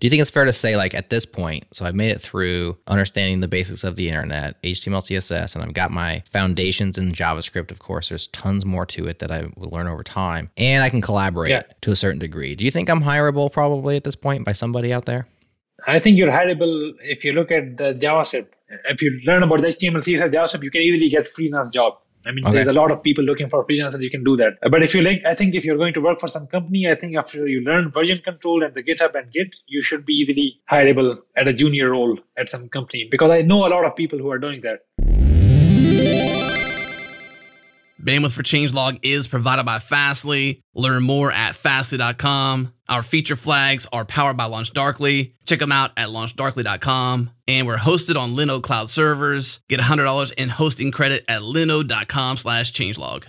Do you think it's fair to say, like, at this point, so I've made it through understanding the basics of the internet, HTML, CSS, and I've got my foundations in JavaScript, of course. There's tons more to it that I will learn over time, and I can collaborate Yeah. to a certain degree. Do you think I'm hireable probably at this point by somebody out there? I think you're hireable if you look at the JavaScript. If you learn about the HTML, CSS, JavaScript, you can easily get freelance job. I mean, Okay. there's a lot of people looking for freelancers. You can do that. But if you like, I think if you're going to work for some company, I think after you learn version control and the GitHub and Git, you should be easily hireable at a junior role at some company. Because I know a lot of people who are doing that. Bandwidth for Changelog is provided by Fastly. Learn more at fastly.com. Our feature flags are powered by LaunchDarkly. Check them out at launchdarkly.com. And we're hosted on Linode Cloud servers. Get $100 in hosting credit at linode.com slash changelog.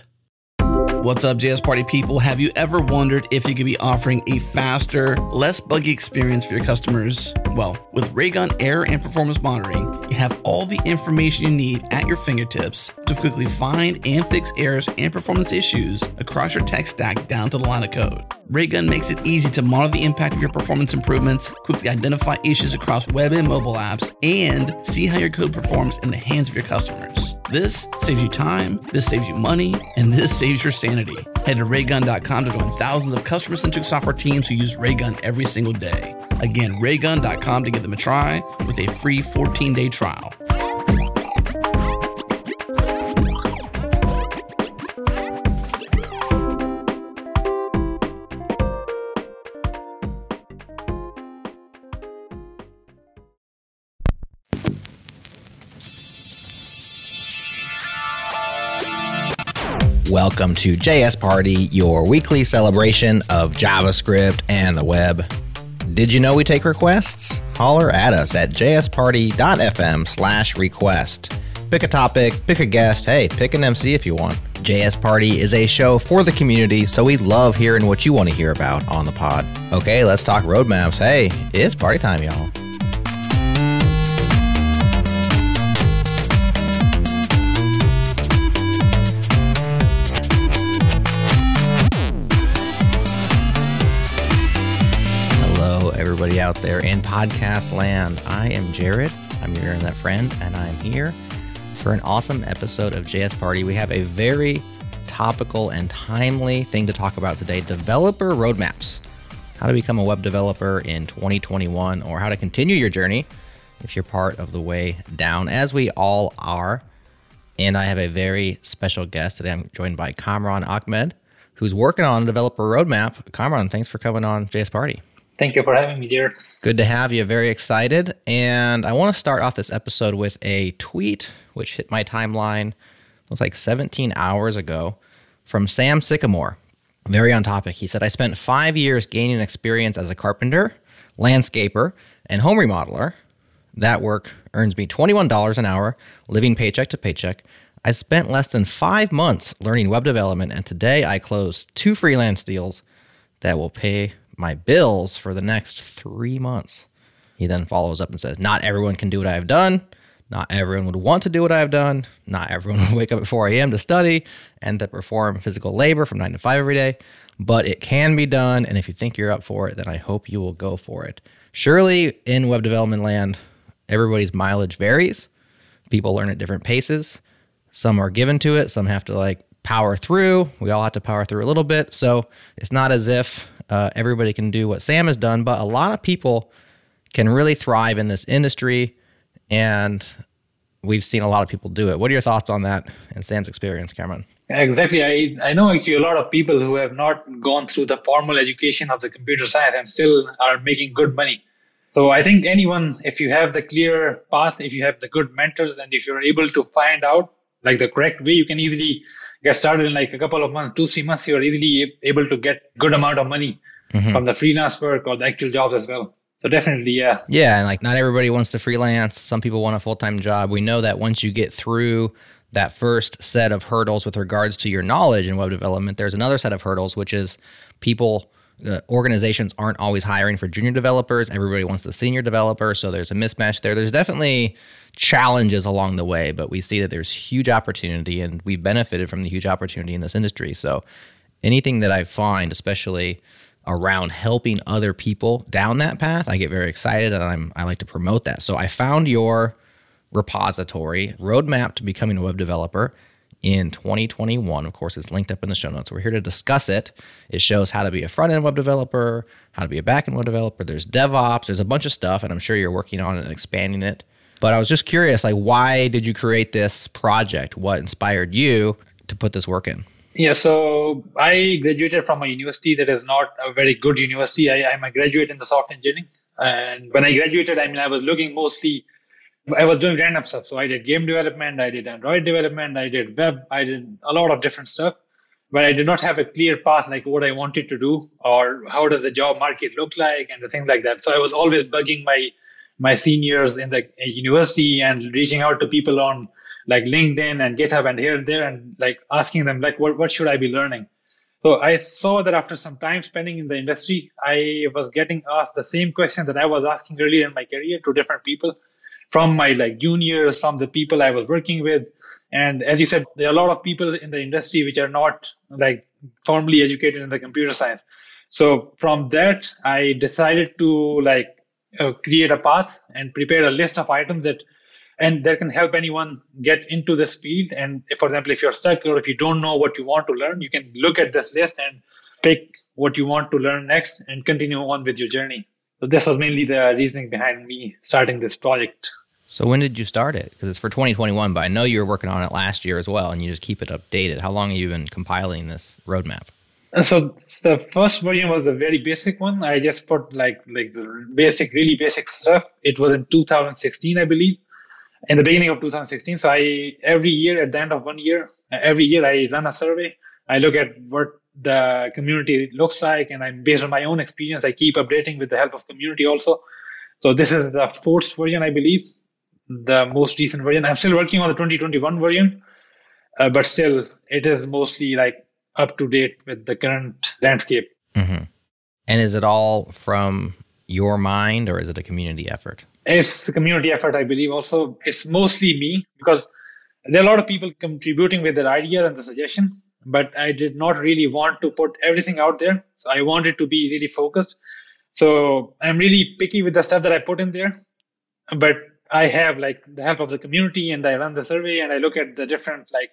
What's up, JS Party people? Have you ever wondered if you could be offering a faster, less buggy experience for your customers? Well, with Raygun Error and Performance Monitoring, you have all the information you need at your fingertips to quickly find and fix errors and performance issues across your tech stack down to the line of code. Raygun makes it easy to monitor the impact of your performance improvements, quickly identify issues across web and mobile apps, and see how your code performs in the hands of your customers. This saves you time, this saves you money, and this saves your sanity. Head to raygun.com to join thousands of customer centric software teams who use Raygun every single day. Again, raygun.com to give them a try with a free 14 day trial. Welcome to JS Party, your weekly celebration of JavaScript and the web. Did you know we take requests? Holler at us at jsparty.fm slash request. Pick a topic, pick a guest, hey, pick an MC if you want. JS Party is a show for the community, so we love hearing what you want to hear about on the pod. Okay, let's talk roadmaps. Hey, it's party time, y'all. Everybody out there in podcast land. I am Jerod. I'm your internet friend, and I'm here for an awesome episode of JS Party. We have a very topical and timely thing to talk about today developer roadmaps. How to become a web developer in 2021, or how to continue your journey if you're part of the way down, as we all are. And I have a very special guest today. I'm joined by Kamran Ahmed, who's working on a developer roadmap. Kamran, thanks for coming on JS Party. Thank you for having me, dear. Good to have you. Very excited. And I want to start off this episode with a tweet which hit my timeline, looks like 17 hours ago, from Sam Sycamore. Very on topic. He said, I spent five years gaining experience as a carpenter, landscaper, and home remodeler. That work earns me $21 an hour, living paycheck to paycheck. I spent less than five months learning web development, and today I closed two freelance deals that will pay my bills for the next three months. He then follows up and says, Not everyone can do what I have done. Not everyone would want to do what I have done. Not everyone would wake up at 4 a.m. to study and to perform physical labor from 9 to 5 every day. But it can be done. And if you think you're up for it, then I hope you will go for it. Surely, in web development land, everybody's mileage varies. People learn at different paces. Some are given to it, some have to like power through. We all have to power through a little bit. So it's not as if uh, everybody can do what Sam has done, but a lot of people can really thrive in this industry. And we've seen a lot of people do it. What are your thoughts on that and Sam's experience, Cameron? Exactly. I, I know actually a lot of people who have not gone through the formal education of the computer science and still are making good money. So I think anyone, if you have the clear path, if you have the good mentors, and if you're able to find out like the correct way, you can easily get started in like a couple of months, two, three months, you're easily able to get good amount of money mm-hmm. from the freelance work or the actual jobs as well. So definitely, yeah. Yeah, and like not everybody wants to freelance. Some people want a full time job. We know that once you get through that first set of hurdles with regards to your knowledge in web development, there's another set of hurdles, which is people, uh, organizations aren't always hiring for junior developers. Everybody wants the senior developer. So there's a mismatch there. There's definitely challenges along the way, but we see that there's huge opportunity and we've benefited from the huge opportunity in this industry. So anything that I find, especially around helping other people down that path, I get very excited and I'm I like to promote that. So I found your repository roadmap to becoming a web developer in 2021. Of course, it's linked up in the show notes. We're here to discuss it. It shows how to be a front end web developer, how to be a back end web developer. There's DevOps, there's a bunch of stuff, and I'm sure you're working on it and expanding it. But I was just curious, like, why did you create this project? What inspired you to put this work in? Yeah, so I graduated from a university that is not a very good university. I, I'm a graduate in the software engineering. And when I graduated, I mean, I was looking mostly I was doing random stuff. So I did game development, I did Android development, I did web, I did a lot of different stuff. But I did not have a clear path like what I wanted to do or how does the job market look like and the things like that. So I was always bugging my my seniors in the university and reaching out to people on like LinkedIn and GitHub and here and there and like asking them like what, what should I be learning? So I saw that after some time spending in the industry, I was getting asked the same question that I was asking earlier in my career to different people from my like juniors, from the people I was working with. And as you said, there are a lot of people in the industry which are not like formally educated in the computer science. So from that, I decided to like uh, create a path and prepare a list of items that and that can help anyone get into this field. And if, for example, if you're stuck or if you don't know what you want to learn, you can look at this list and pick what you want to learn next and continue on with your journey. So this was mainly the reasoning behind me starting this project. So when did you start it? Because it's for 2021, but I know you were working on it last year as well, and you just keep it updated. How long have you been compiling this roadmap? So the first version was the very basic one. I just put like like the basic, really basic stuff. It was in 2016, I believe, in the beginning of 2016. So I every year at the end of one year, every year I run a survey. I look at what the community looks like, and I'm based on my own experience. I keep updating with the help of community also. So this is the fourth version, I believe, the most recent version. I'm still working on the 2021 version, uh, but still, it is mostly like up to date with the current landscape. Mm-hmm. And is it all from your mind, or is it a community effort? It's a community effort, I believe. Also, it's mostly me because there are a lot of people contributing with their ideas and the suggestion but I did not really want to put everything out there. So I wanted to be really focused. So I'm really picky with the stuff that I put in there. But I have like the help of the community and I run the survey and I look at the different, like,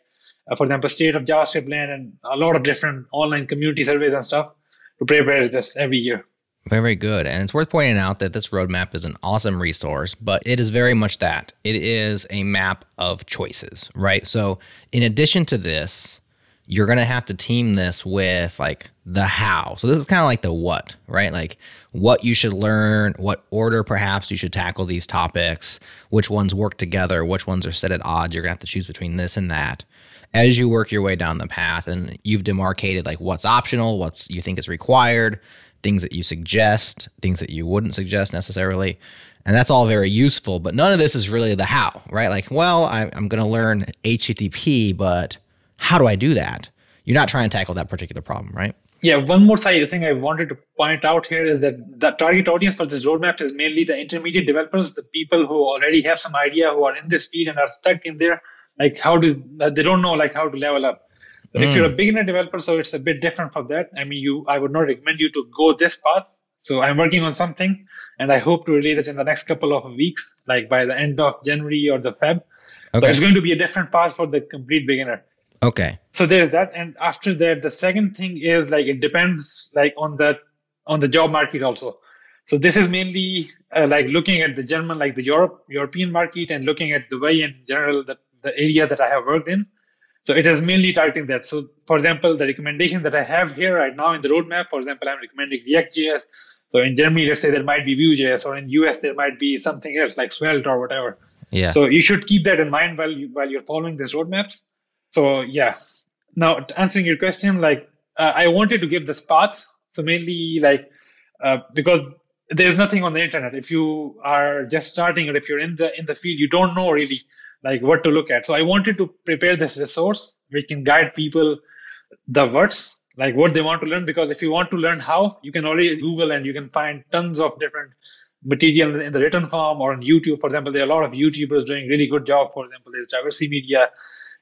uh, for example, state of JavaScript land and a lot of different online community surveys and stuff to prepare this every year. Very good. And it's worth pointing out that this roadmap is an awesome resource, but it is very much that. It is a map of choices, right? So, in addition to this, you're going to have to team this with like the how. So this is kind of like the what, right? Like what you should learn, what order perhaps you should tackle these topics, which ones work together, which ones are set at odds. You're going to have to choose between this and that as you work your way down the path and you've demarcated like what's optional, what's you think is required, things that you suggest, things that you wouldn't suggest necessarily. And that's all very useful, but none of this is really the how, right? Like, well, I, I'm going to learn HTTP, but how do I do that? You're not trying to tackle that particular problem, right? Yeah, one more side thing I wanted to point out here is that the target audience for this roadmap is mainly the intermediate developers, the people who already have some idea, who are in this field and are stuck in there. Like how do they don't know like how to level up. Mm. If you're a beginner developer, so it's a bit different from that. I mean, you I would not recommend you to go this path. So I'm working on something, and I hope to release it in the next couple of weeks, like by the end of January or the Feb. Okay. But it's going to be a different path for the complete beginner. Okay. So there's that, and after that, the second thing is like it depends like on the on the job market also. So this is mainly uh, like looking at the German, like the Europe European market, and looking at the way in general that the area that I have worked in. So it is mainly targeting that. So for example, the recommendations that I have here right now in the roadmap, for example, I'm recommending React.js. So in Germany, let's say there might be Vue.js, or in US there might be something else like Svelte or whatever. Yeah. So you should keep that in mind while you, while you're following these roadmaps. So yeah. Now answering your question, like uh, I wanted to give this path. So mainly like uh, because there's nothing on the internet. If you are just starting or if you're in the in the field, you don't know really like what to look at. So I wanted to prepare this resource which can guide people the words like what they want to learn because if you want to learn how you can already google and you can find tons of different material in the written form or on youtube for example there are a lot of youtubers doing really good job for example there's Traversy Media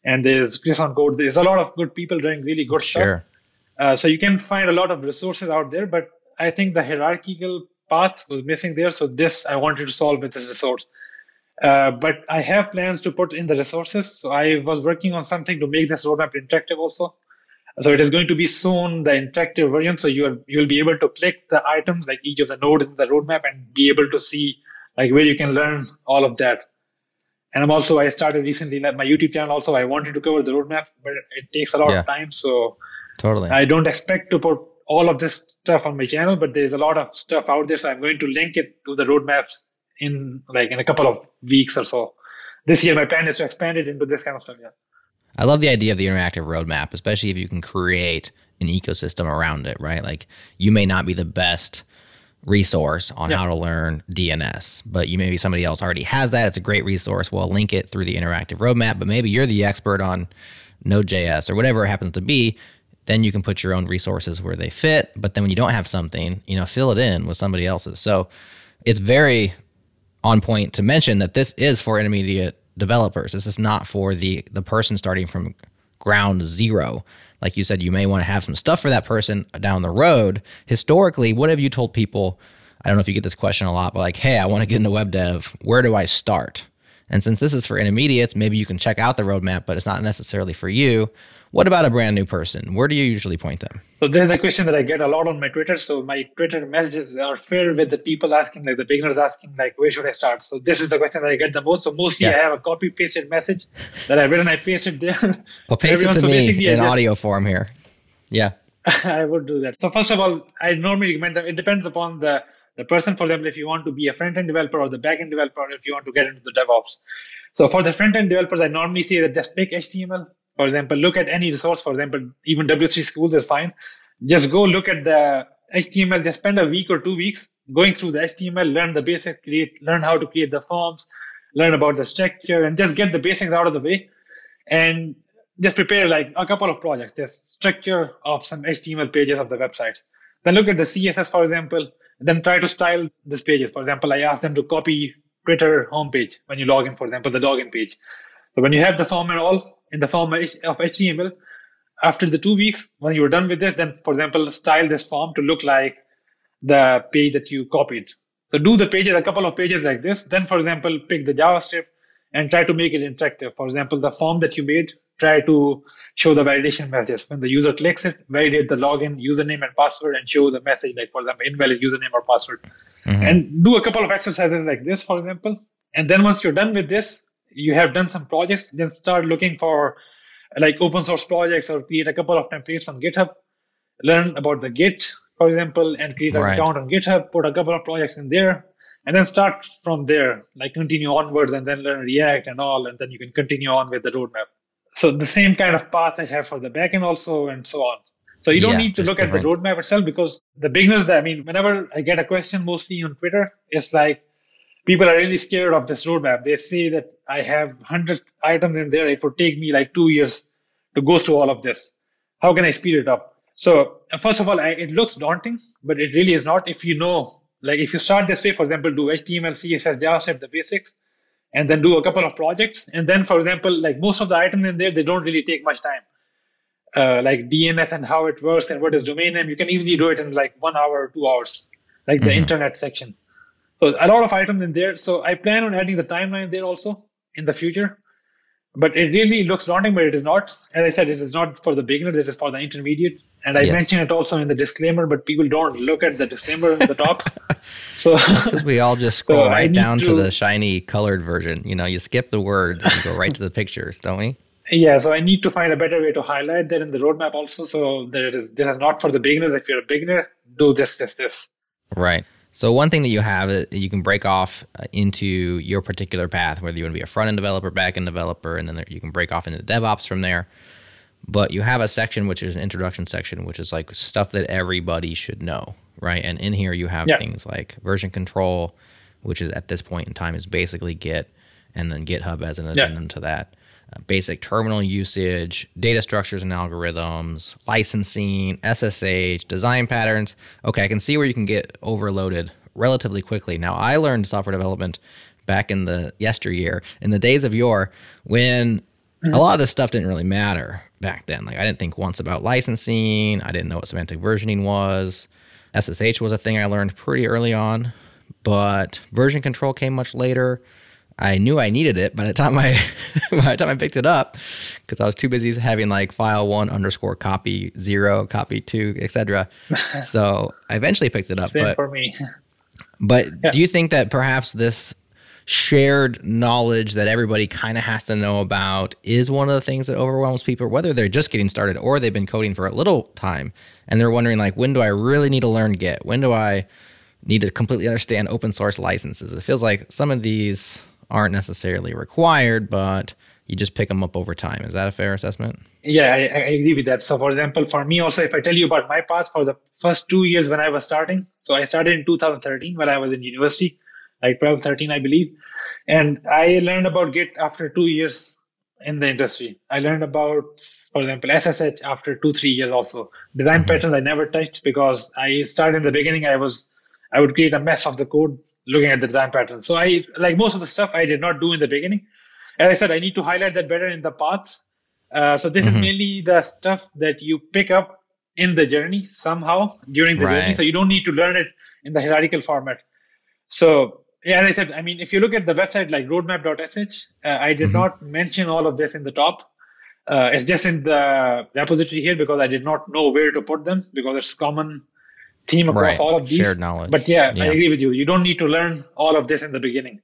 and there's Chris on Code. There's a lot of good people doing really good sure. stuff. Uh, so you can find a lot of resources out there, but I think the hierarchical path was missing there. So this I wanted to solve with this resource. Uh, but I have plans to put in the resources. So I was working on something to make this roadmap interactive also. So it is going to be soon the interactive version. So you are, you'll be able to click the items like each of the nodes in the roadmap and be able to see like where you can learn all of that. And I'm also I started recently like my YouTube channel also. I wanted to cover the roadmap, but it takes a lot yeah. of time. So totally, I don't expect to put all of this stuff on my channel, but there's a lot of stuff out there. So I'm going to link it to the roadmaps in like in a couple of weeks or so. This year, my plan is to expand it into this kind of stuff. Yeah. I love the idea of the interactive roadmap, especially if you can create an ecosystem around it, right? Like you may not be the best resource on yeah. how to learn DNS, but you maybe somebody else already has that. It's a great resource. We'll link it through the interactive roadmap, but maybe you're the expert on Node.js or whatever it happens to be. Then you can put your own resources where they fit. But then when you don't have something, you know, fill it in with somebody else's. So it's very on point to mention that this is for intermediate developers. This is not for the the person starting from ground zero. Like you said, you may want to have some stuff for that person down the road. Historically, what have you told people? I don't know if you get this question a lot, but like, hey, I want to get into web dev. Where do I start? And since this is for intermediates, maybe you can check out the roadmap, but it's not necessarily for you. What about a brand new person? Where do you usually point them? So there's a question that I get a lot on my Twitter. So my Twitter messages are filled with the people asking, like the beginners asking, like, where should I start? So this is the question that I get the most. So mostly yeah. I have a copy pasted message that I've written, I paste it there. Well, paste it to so me in audio form here. Yeah. I would do that. So first of all, I normally recommend that it depends upon the the person. For example, if you want to be a front end developer or the back end developer, if you want to get into the DevOps. So for the front end developers, I normally say that just pick HTML, for example, look at any resource. For example, even W3 schools is fine. Just go look at the HTML. Just spend a week or two weeks going through the HTML, learn the basic, create, learn how to create the forms, learn about the structure, and just get the basics out of the way. And just prepare like a couple of projects. The structure of some HTML pages of the websites. Then look at the CSS, for example. Then try to style these pages. For example, I ask them to copy Twitter homepage when you log in, for example, the login page. So when you have the form and all, in the form of HTML. After the two weeks, when you're done with this, then, for example, style this form to look like the page that you copied. So do the pages, a couple of pages like this. Then, for example, pick the JavaScript and try to make it interactive. For example, the form that you made, try to show the validation messages. When the user clicks it, validate the login, username, and password, and show the message, like, for example, invalid username or password. Mm-hmm. And do a couple of exercises like this, for example. And then once you're done with this, you have done some projects, then start looking for like open source projects or create a couple of templates on GitHub. Learn about the Git, for example, and create an right. account on GitHub, put a couple of projects in there, and then start from there, like continue onwards and then learn React and all, and then you can continue on with the roadmap. So the same kind of path I have for the backend also, and so on. So you don't yeah, need to look different. at the roadmap itself because the beginners, I mean, whenever I get a question, mostly on Twitter, it's like, people are really scared of this roadmap. They say that I have 100 items in there. It would take me like two years to go through all of this. How can I speed it up? So, first of all, I, it looks daunting, but it really is not. If you know, like if you start this way, for example, do HTML, CSS, JavaScript, the basics, and then do a couple of projects. And then, for example, like most of the items in there, they don't really take much time. Uh, like DNS and how it works and what is domain name, you can easily do it in like one hour or two hours, like the mm-hmm. internet section. So a lot of items in there. So I plan on adding the timeline there also in the future. But it really looks daunting, but it is not. As I said, it is not for the beginners, it is for the intermediate. And I yes. mentioned it also in the disclaimer, but people don't look at the disclaimer at the top. So because we all just scroll so right down to, to, the shiny colored version. You know, you skip the words and go right to the pictures, don't we? Yeah, so I need to find a better way to highlight that in the roadmap also. So that it is this is not for the beginners. If you're a beginner, do this, this, this. Right. So one thing that you have, uh, you can break off uh, into your particular path, whether you want to be a front end developer, back end developer, and then you can break off into DevOps from there. But you have a section which is an introduction section, which is like stuff that everybody should know, right? And in here you have yeah. things like version control, which is at this point in time is basically Git, and then GitHub as an addendum yeah. to that. Uh, basic terminal usage, data structures and algorithms, licensing, SSH, design patterns. Okay, I can see where you can get overloaded relatively quickly. Now, I learned software development back in the yesteryear, in the days of yore, when a lot of this stuff didn't really matter back then. Like I didn't think once about licensing. I didn't know what semantic versioning was. SSH was a thing I learned pretty early on, but version control came much later. I knew I needed it by the time I by the time I picked it up because I was too busy having like file one underscore copy zero, copy two, etc. so I eventually picked it up. Same but for me. But yeah. do you think that perhaps this shared knowledge that everybody kind of has to know about is one of the things that overwhelms people, whether they're just getting started or they've been coding for a little time and they're wondering like, when do I really need to learn Git? When do I need to completely understand open source licenses? It feels like some of these aren't necessarily required, but you just pick them up over time. Is that a fair assessment? Yeah, I, I, agree with that. So, for example, for me also, if I tell you about my path for the first two years when I was starting, so I started in 2013 when I was in university, like 12, 13, I believe. And I learned about Git after two years in the industry. I learned about, for example, SSH after two, three years also. Design mm-hmm. patterns I never touched because I started in the beginning, I was, I would create a mess of the code looking at the design patterns. So I, like most of the stuff I did not do in the beginning. As I said, I need to highlight that better in the paths. Uh, so this mm-hmm. is mainly the stuff that you pick up in the journey somehow during the right. journey. So you don't need to learn it in the hierarchical format. So yeah, as I said, I mean, if you look at the website like roadmap.sh, uh, I did mm-hmm. not mention all of this in the top. Uh, it's just in the repository here because I did not know where to put them because it's common theme across right. all of these. Shared knowledge. But yeah, yeah, I agree with you. You don't need to learn all of this in the beginning.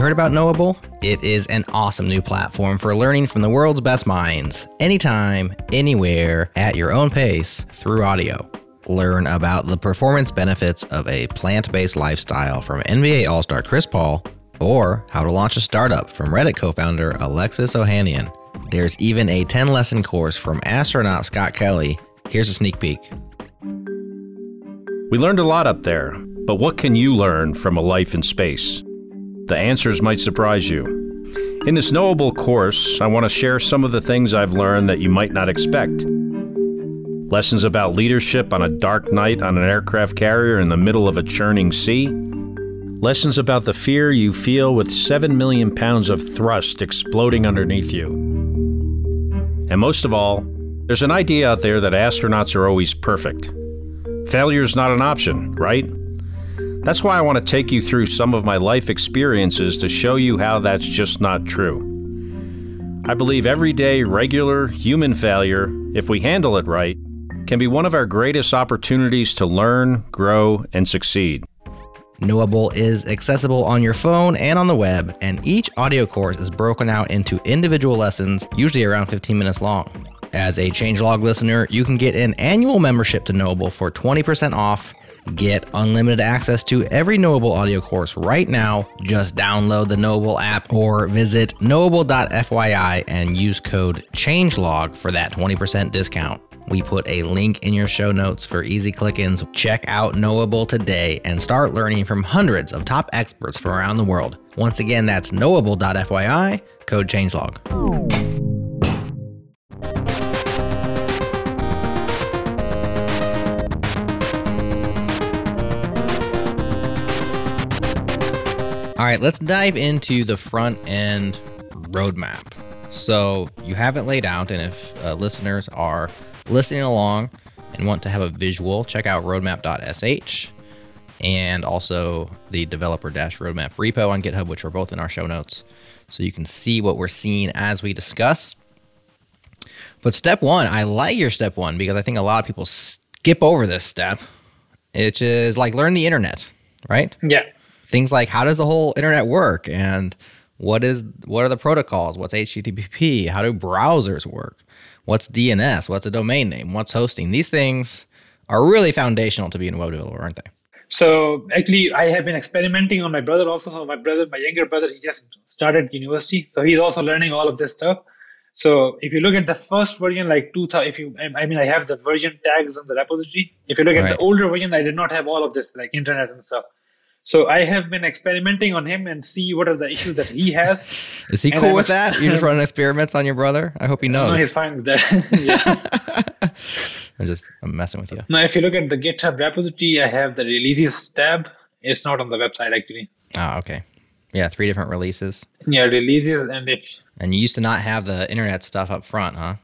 Heard about Knowable? It is an awesome new platform for learning from the world's best minds, anytime, anywhere, at your own pace, through audio. Learn about the performance benefits of a plant based lifestyle from NBA All Star Chris Paul, or how to launch a startup from Reddit co founder Alexis Ohanian. There's even a 10 lesson course from astronaut Scott Kelly. Here's a sneak peek. We learned a lot up there, but what can you learn from a life in space? The answers might surprise you. In this knowable course, I want to share some of the things I've learned that you might not expect. Lessons about leadership on a dark night on an aircraft carrier in the middle of a churning sea. Lessons about the fear you feel with 7 million pounds of thrust exploding underneath you. And most of all, there's an idea out there that astronauts are always perfect. Failure is not an option, right? That's why I want to take you through some of my life experiences to show you how that's just not true. I believe everyday, regular, human failure, if we handle it right, can be one of our greatest opportunities to learn, grow, and succeed. Knowable is accessible on your phone and on the web, and each audio course is broken out into individual lessons, usually around 15 minutes long. As a changelog listener, you can get an annual membership to Knowable for 20% off Get unlimited access to every Knowable audio course right now. Just download the Knowable app or visit knowable.fyi and use code CHANGELOG for that 20% discount. We put a link in your show notes for easy click ins. Check out Knowable today and start learning from hundreds of top experts from around the world. Once again, that's knowable.fyi, code CHANGELOG. All right, let's dive into the front end roadmap. So you have it laid out, and if uh, listeners are listening along and want to have a visual, check out roadmap.sh and also the developer roadmap repo on GitHub, which are both in our show notes. So you can see what we're seeing as we discuss. But step one, I like your step one because I think a lot of people skip over this step. which is like learn the internet, right? Yeah things like how does the whole internet work? And what is what are the protocols? What's http how do browsers work? What's dns what's a domain name? What's hosting? These things are really foundational to being a web developer aren't they? So actually i have been experimenting on my brother also. So my brother my younger brother he just started university. So he's also learning all of this stuff. So if you look at the first version like 2000 if you i mean i have the version tags on the repository. If you look at the older version i did not have all of this like internet and stuff So I have been experimenting on him and see what are the issues that he has. Is he And cool with that? You're just running experiments on your brother? I hope he knows. No, he's fine with that. yeah. I'm just I'm messing with you. Now, if you look at the GitHub repository, I have the releases tab. It's not on the website actually. Oh, okay. Yeah, three different releases. Yeah, releases, and if And you used to not have the internet stuff up front, huh?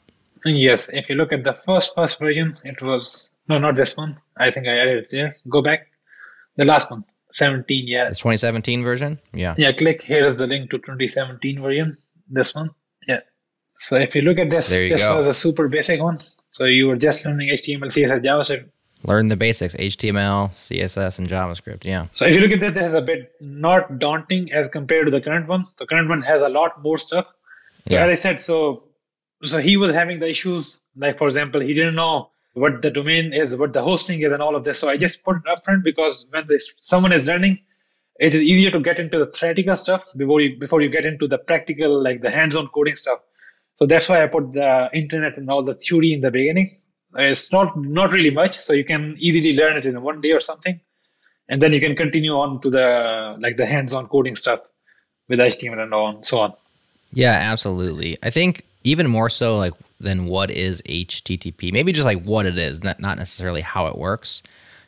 yes, if you look at the first first version, it was no, not this one. I think I added it there. Go back, the last one, 17. Yeah, It's 2017 version? Yeah. yeah. Click here is the link to 2017 version. This one. Yeah. So if you look at this, this go. was a super basic one. So you were just learning HTML, CSS, JavaScript. Learn the basics, HTML, CSS, and JavaScript. Yeah. So if you look at this, this is a bit not daunting as compared to the current one. The current one has a lot more stuff. So Yeah. as I said, so so he was having the issues, like for example, he didn't know what the domain is, what the hosting is, and all of this. So I just put it up front because when this, someone is learning, it is easier to get into the theoretical stuff before you before you get into the practical, like the hands-on coding stuff. So that's why I put the internet and all the theory in the beginning. It's not not really much, so you can easily learn it in one day or something, and then you can continue on to the like the hands-on coding stuff with HTML and on so on. Yeah, absolutely. I think even more so like than what is HTTP, maybe just like what it is, not not necessarily how it works,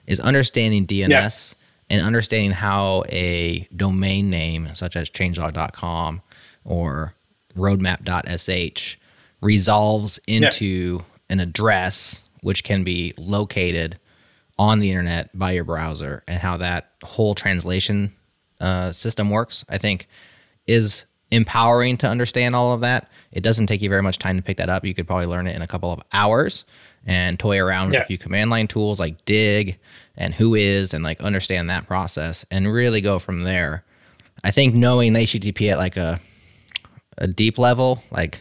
is understanding DNS and understanding how a domain name such as changelog.com or roadmap.sh resolves into an address which can be located on the internet by your browser and how that whole translation uh, system works, I think is empowering to understand all of that. It doesn't take you very much time to pick that up. You could probably learn it in a couple of hours and toy around with a few command line tools like dig and whois and like understand that process and really go from there. I think knowing HTTP at like a a deep level, like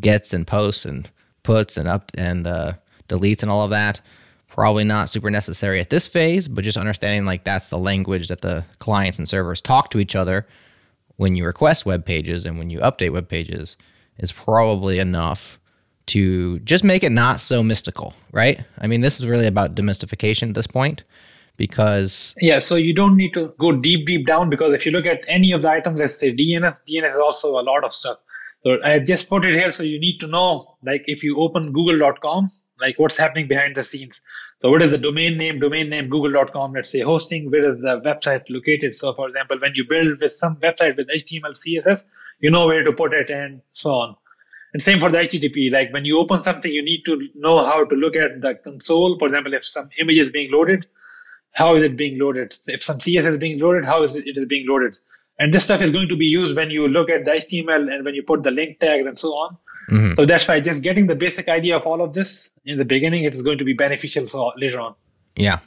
gets and posts and puts and up and uh, deletes and all of that, probably not super necessary at this phase, but just understanding like that's the language that the clients and servers talk to each other when you request web pages and when you update web pages is probably enough to just make it not so mystical, right? I mean, this is really about demystification at this point because Yeah, so you don't need to go deep, deep down because if you look at any of the items, let's say DNS, DNS is also a lot of stuff. So I just put it here so you need to know, like if you open google.com, like what's happening behind the scenes. So what is the domain name, domain name, google.com, let's say hosting, where is the website located? So for example, when you build with some website with HTML, CSS, you know where to put it and so on. And same for the HTTP. Like when you open something, you need to know how to look at the console. For example, if some image is being loaded, how is it being loaded? If some CSS is being loaded, how is it, it is being loaded? And this stuff is going to be used when you look at the HTML and when you put the link tag and so on. Mhm. So that's why just getting the basic idea of all of this in the beginning, it is going to be beneficial so later on. Yeah.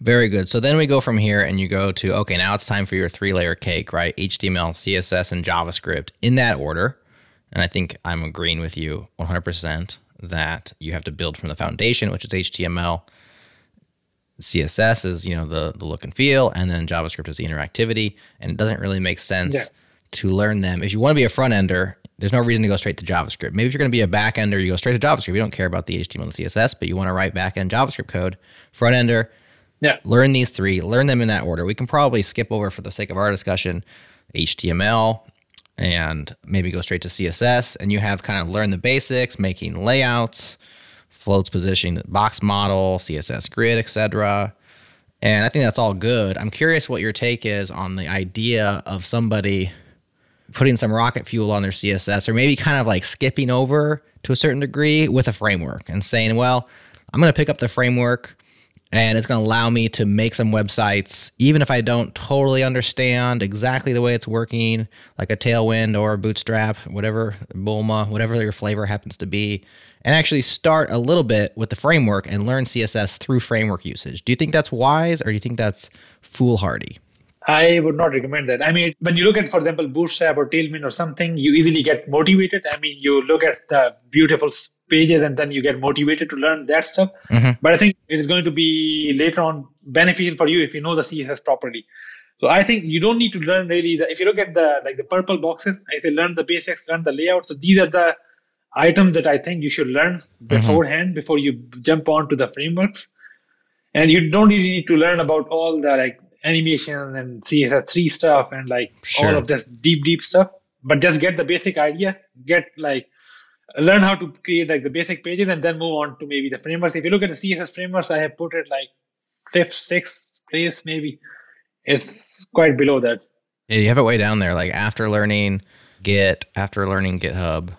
Very good. So then we go from here and you go to okay, now it's time for your three layer cake, right? HTML, CSS, and JavaScript in that order. And I think I'm agreeing with you 100% that you have to build from the foundation, which is HTML. CSS is, you know, the the look and feel, and then JavaScript is the interactivity. And it doesn't really make sense Yeah. to learn them. If you want to be a front ender, there's no reason to go straight to JavaScript. Maybe if you're going to be a back ender, you go straight to JavaScript. You don't care about the HTML and CSS, but you want to write back end JavaScript code. Front ender, Yeah. learn these three, learn them in that order. We can probably skip over for the sake of our discussion HTML and maybe go straight to CSS and you have kind of learn the basics, making layouts, floats positioning, box model, CSS grid, etc. And I think that's all good. I'm curious what your take is on the idea of somebody putting some rocket fuel on their CSS or maybe kind of like skipping over to a certain degree with a framework and saying, well, I'm going to pick up the framework and it's going to allow me to make some websites even if I don't totally understand exactly the way it's working, like a Tailwind or a Bootstrap, whatever, Bulma, whatever your flavor happens to be, and actually start a little bit with the framework and learn CSS through framework usage. Do you think that's wise or do you think that's foolhardy? I would not recommend that. I mean, when you look at, for example, Bootstrap or Tailwind or something, you easily get motivated. I mean, you look at the beautiful pages and then you get motivated to learn that stuff. Mhm. But I think it is going to be later on beneficial for you if you know the CSS properly. So I think you don't need to learn really. The, if you look at the like the purple boxes, I say learn the basics, learn the layout. So these are the items that I think you should learn beforehand before you jump on to the frameworks and you don't really need to learn about all the like animation and CSS3 stuff and like Sure. all of this deep, deep stuff. But just get the basic idea, get like learn how to create like the basic pages and then move on to maybe the frameworks. If you look at the CSS frameworks, I have put it like fifth, sixth place maybe. It's quite below that. Yeah, you have it way down there, like after learning Git, after learning GitHub,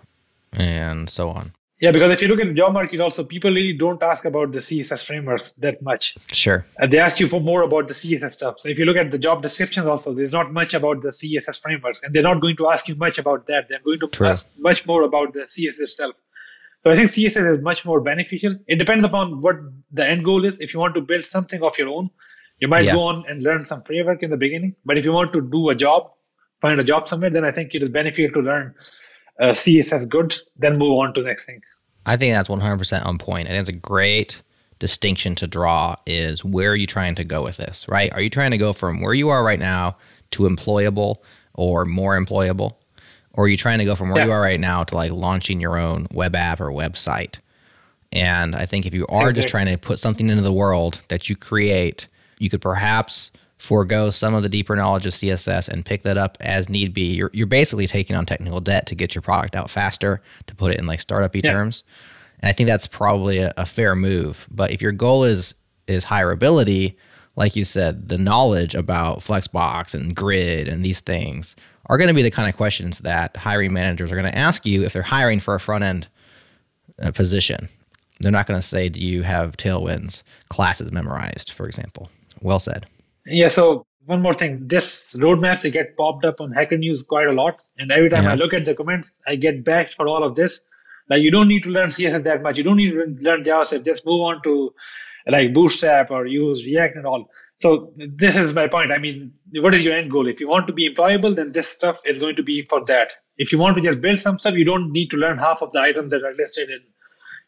and so on. Yeah, because if you look at the job market, also people really don't ask about the CSS frameworks that much. Sure. Uh, they ask you for more about the CSS stuff. So if you look at the job descriptions, also there's not much about the CSS frameworks, and they're not going to ask you much about that. They're going to True. ask much more about the CSS itself. So I think CSS is much more beneficial. It depends upon what the end goal is. If you want to build something of your own, you might Yeah. go on and learn some framework in the beginning. But if you want to do a job, find a job somewhere, then I think it is beneficial to learn uh, CSS good, then move on to the next thing. I think that's 100% on point. I think it's a great distinction to draw is where are you trying to go with this, right? Are you trying to go from where you are right now to employable or more employable? Or are you trying to go from where Yeah. you are right now to like launching your own web app or website? And I think if you are just trying to put something into the world that you create, you could perhaps forego some of the deeper knowledge of CSS and pick that up as need be. You're, you're basically taking on technical debt to get your product out faster, to put it in like startup-y Yeah. terms. And I think that's probably a, a fair move. But if your goal is is hireability, like you said, the knowledge about Flexbox and Grid and these things are going to be the kind of questions that hiring managers are going to ask you if they're hiring for a front end uh, position. They're not going to say, "Do you have Tailwind's classes memorized?" For example. Well said. Yeah, so one more thing. This roadmaps they get popped up on Hacker News quite a lot. And every time Yeah. I look at the comments, I get bashed for all of this. Like you don't need to learn CSS that much. You don't need to learn JavaScript. Just move on to like Bootstrap or use React and all. So this is my point. I mean, what is your end goal? If you want to be employable, then this stuff is going to be for that. If you want to just build some stuff, you don't need to learn half of the items that are listed in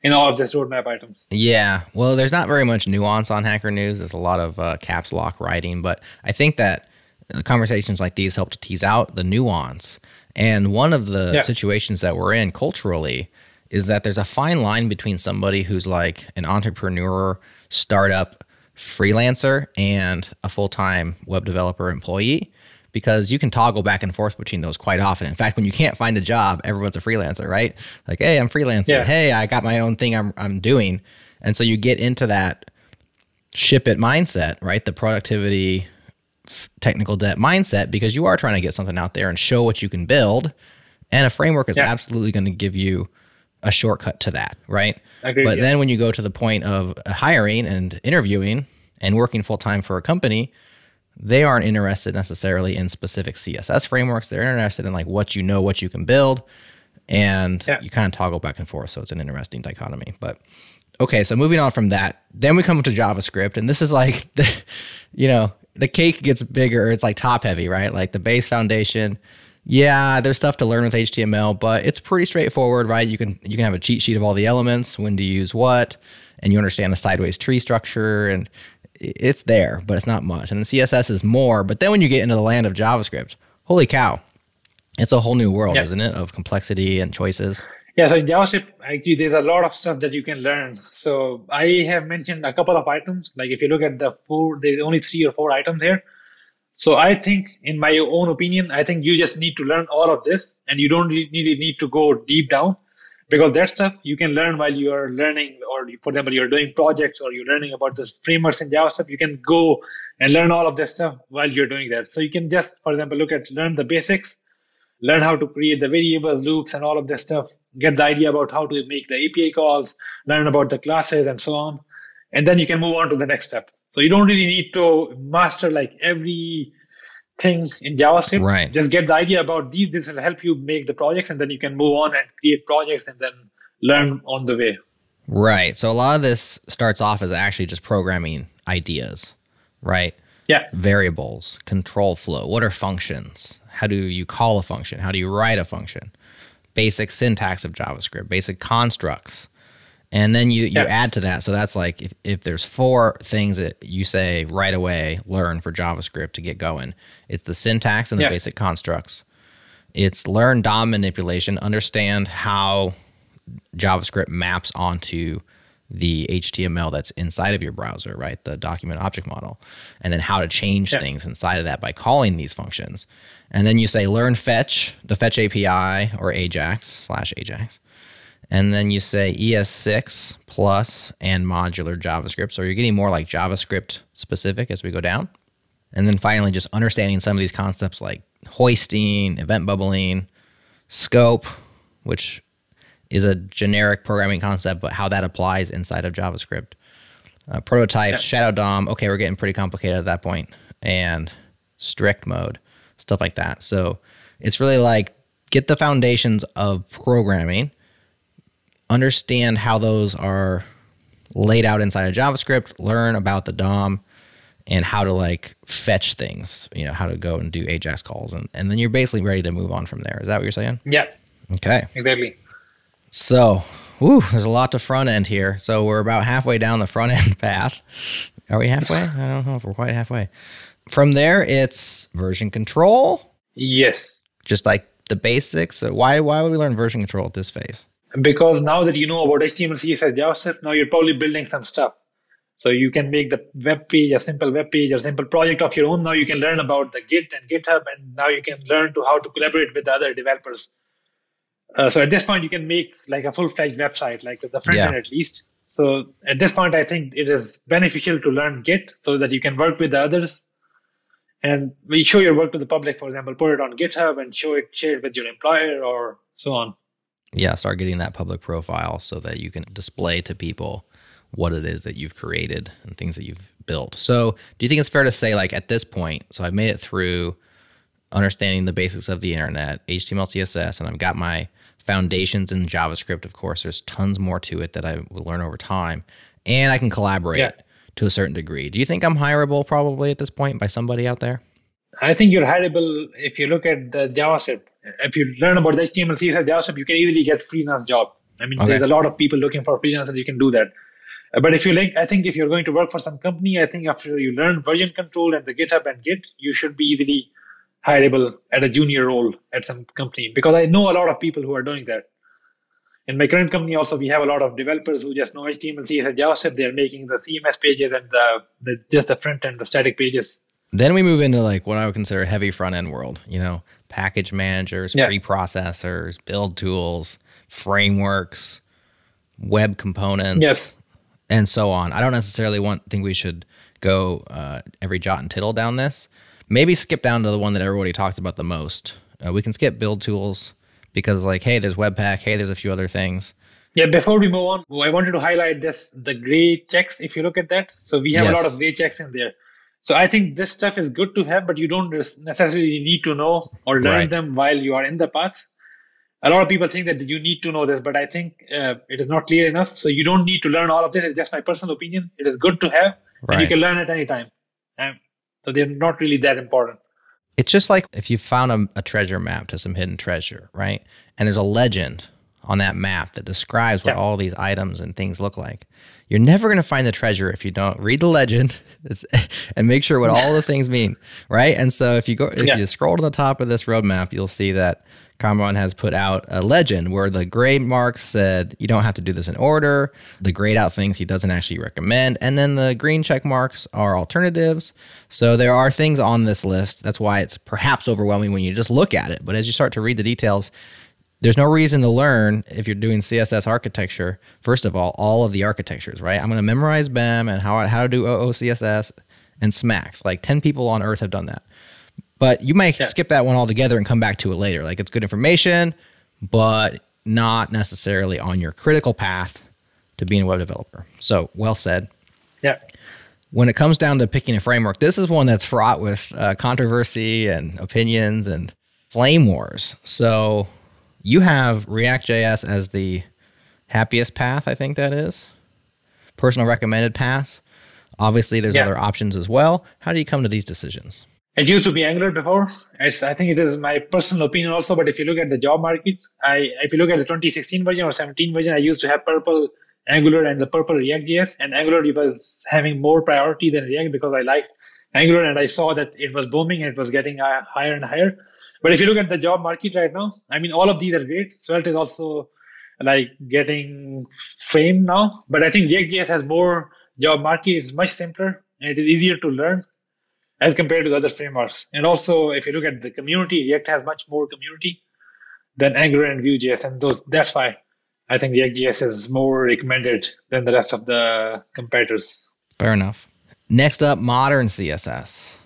in all of this roadmap items. Yeah. Well, there's not very much nuance on Hacker News. There's a lot of uh, caps lock writing, but I think that conversations like these help to tease out the nuance. And one of the Yeah. situations that we're in culturally is that there's a fine line between somebody who's like an entrepreneur, startup, freelancer, and a full time web developer employee. Because you can toggle back and forth between those quite often. In fact, when you can't find a job, everyone's a freelancer, right? Like, hey, I'm freelancing. Yeah. Hey, I got my own thing I'm I'm doing. And so you get into that ship it mindset, right? The productivity technical debt mindset because you are trying to get something out there and show what you can build. And a framework is Yeah. absolutely going to give you a shortcut to that, right? But yeah. then when you go to the point of hiring and interviewing and working full time for a company, they aren't interested necessarily in specific CSS frameworks. They're interested in like what you know, what you can build, and Yeah. you kind of toggle back and forth. So it's an interesting dichotomy. But okay, so moving on from that, then we come to JavaScript, and this is like the, you know, the cake gets bigger. It's like top heavy, right? Like the base foundation. Yeah, there's stuff to learn with HTML, but it's pretty straightforward, right? You can you can have a cheat sheet of all the elements, when to use what, and you understand the sideways tree structure, and it's there, but it's not much. And then CSS is more. But then when you get into the land of JavaScript, holy cow, it's a whole new world, Yeah. isn't it, of complexity and choices? Yeah, so in JavaScript, actually, there's a lot of stuff that you can learn. So I have mentioned a couple of items. Like if you look at the four, there's only three or four items here. So I think, in my own opinion, I think you just need to learn all of this, and you don't really need to go deep down, because that stuff you can learn while you are learning, or for example, you're doing projects, or you're learning about the frameworks in JavaScript. You can go and learn all of this stuff while you're doing that. So you can just, for example, look at learn the basics, learn how to create the variables, loops, and all of this stuff. Get the idea about how to make the API calls, learn about the classes, and so on. And then you can move on to the next step. So you don't really need to master like every thing in JavaScript. Right. Just get the idea about these. This will help you make the projects, and then you can move on and create projects, and then learn on the way. Right. So a lot of this starts off as actually just programming ideas, right? Yeah. Variables, control flow. What are functions? How do you call a function? How do you write a function? Basic syntax of JavaScript, basic constructs. And then you, you Yeah. add to that. So that's like if, if there's four things that you say right away, learn for JavaScript to get going. It's the syntax and the Yeah. basic constructs. It's learn DOM manipulation, understand how JavaScript maps onto the HTML that's inside of your browser, right? The document object model, and then how to change yeah. things inside of that by calling these functions. And then you say learn fetch, the fetch API or Ajax slash Ajax. And then you say ES6 plus and modular JavaScript. So you're getting more like JavaScript specific as we go down. And then finally, just understanding some of these concepts like hoisting, event bubbling, scope, which is a generic programming concept, but how that applies inside of JavaScript. Uh, prototypes, yeah. Shadow DOM. Okay, we're getting pretty complicated at that point, and strict mode, stuff like that. So it's really like get the foundations of programming, understand how those are laid out inside of JavaScript, learn about the DOM, and how to like fetch things. You know, how to go and do Ajax calls, and and then you're basically ready to move on from there. Is that what you're saying? Yeah. Okay. Exactly. So, whew, there's a lot to front end here. So we're about halfway down the front end path. Are we halfway? I don't know if we're quite halfway. From there, it's version control. Yes. Just like the basics. So why why would we learn version control at this phase? Because now that you know about HTML, CSS, JavaScript, now you're probably building some stuff. So you can make the web page a simple web page, a simple project of your own. Now you can learn about the Git and GitHub, and now you can learn to how to collaborate with other developers uh, so at this point, you can make like a full-fledged website, like the front end at least. So at this point, I think it is beneficial to learn Git so that you can work with the others. And we show your work to the public, for example, put it on GitHub and show it, share it with your employer or so on. Yeah, start getting that public profile so that you can display to people what it is that you've created and things that you've built. So, do you think it's fair to say, like at this point, so I've made it through understanding the basics of the internet, HTML, CSS, and I've got my foundations in JavaScript. Of course, there's tons more to it that I will learn over time, and I can collaborate yeah. to a certain degree. Do you think I'm hireable probably at this point by somebody out there? I think you're hireable if you look at the JavaScript. If you learn about the HTML, CSS, JavaScript, you can easily get freelance job. I mean, okay. there's a lot of people looking for freelancers. You can do that. Uh, but if you like, I think if you're going to work for some company, I think after you learn version control and the GitHub and Git, you should be easily hireable at a junior role at some company because I know a lot of people who are doing that. In my current company, also we have a lot of developers who just know HTML, CSS, JavaScript. They're making the CMS pages and the, the just the front end, the static pages. Then we move into like what I would consider heavy front end world. You know, package managers, yeah. preprocessors, build tools, frameworks, web components, yes. and so on. I don't necessarily want think we should go uh, every jot and tittle down this maybe skip down to the one that everybody talks about the most. Uh, we can skip build tools because, like, hey, there's Webpack. Hey, there's a few other things. Yeah, before we move on, I wanted to highlight this the gray checks. If you look at that, so we have yes. a lot of gray checks in there. So I think this stuff is good to have, but you don't necessarily need to know or learn right. them while you are in the path. A lot of people think that you need to know this, but I think uh, it is not clear enough. So you don't need to learn all of this. It's just my personal opinion. It is good to have, right. and you can learn at any time. Um, so they're not really that important. It's just like if you found a, a treasure map to some hidden treasure, right? And there's a legend on that map that describes what yeah. all these items and things look like. You're never going to find the treasure if you don't read the legend and make sure what all the things mean, right? And so if you go if yeah. you scroll to the top of this roadmap, you'll see that Kamran has put out a legend where the gray marks said you don't have to do this in order. The grayed out things he doesn't actually recommend. And then the green check marks are alternatives. So there are things on this list. That's why it's perhaps overwhelming when you just look at it. But as you start to read the details, there's no reason to learn if you're doing CSS architecture. First of all, all of the architectures, right? I'm going to memorize BEM and how, how to do OOCSS and SMACSS. Like 10 people on earth have done that. But you might yeah. skip that one altogether and come back to it later. Like it's good information, but not necessarily on your critical path to being a web developer. So, well said. Yeah. When it comes down to picking a framework, this is one that's fraught with uh, controversy and opinions and flame wars. So, you have React.js as the happiest path, I think that is. Personal recommended path. Obviously, there's yeah. other options as well. How do you come to these decisions? It used to be Angular before. It's, I think it is my personal opinion also. But if you look at the job market, I if you look at the 2016 version or 17 version, I used to have purple Angular and the purple React.js, and Angular was having more priority than React because I liked Angular and I saw that it was booming and it was getting uh, higher and higher. But if you look at the job market right now, I mean, all of these are great. Svelte is also like getting fame now. But I think React.js has more job market. It's much simpler and it is easier to learn as compared to the other frameworks. And also, if you look at the community, React has much more community than Angular and Vue.js, and those that's why I think React.js is more recommended than the rest of the competitors. Fair enough. Next up, modern CSS.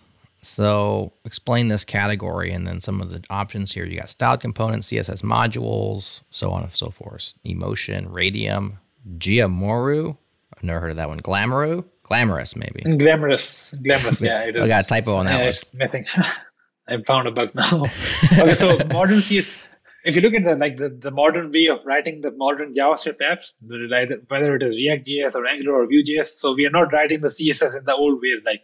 So explain this category and then some of the options here. You got styled components, CSS modules, so on and so forth. Emotion, Radium, Giamoru. I've never heard of that one. Glamouru, glamorous maybe. Glamorous, glamorous. Yeah, it is. I got a typo on that yeah, one. It's missing. I found a bug now. okay, so modern CSS. If you look at the like the, the modern way of writing the modern JavaScript apps, whether it is React.js or Angular or Vue.js, so we are not writing the CSS in the old ways, like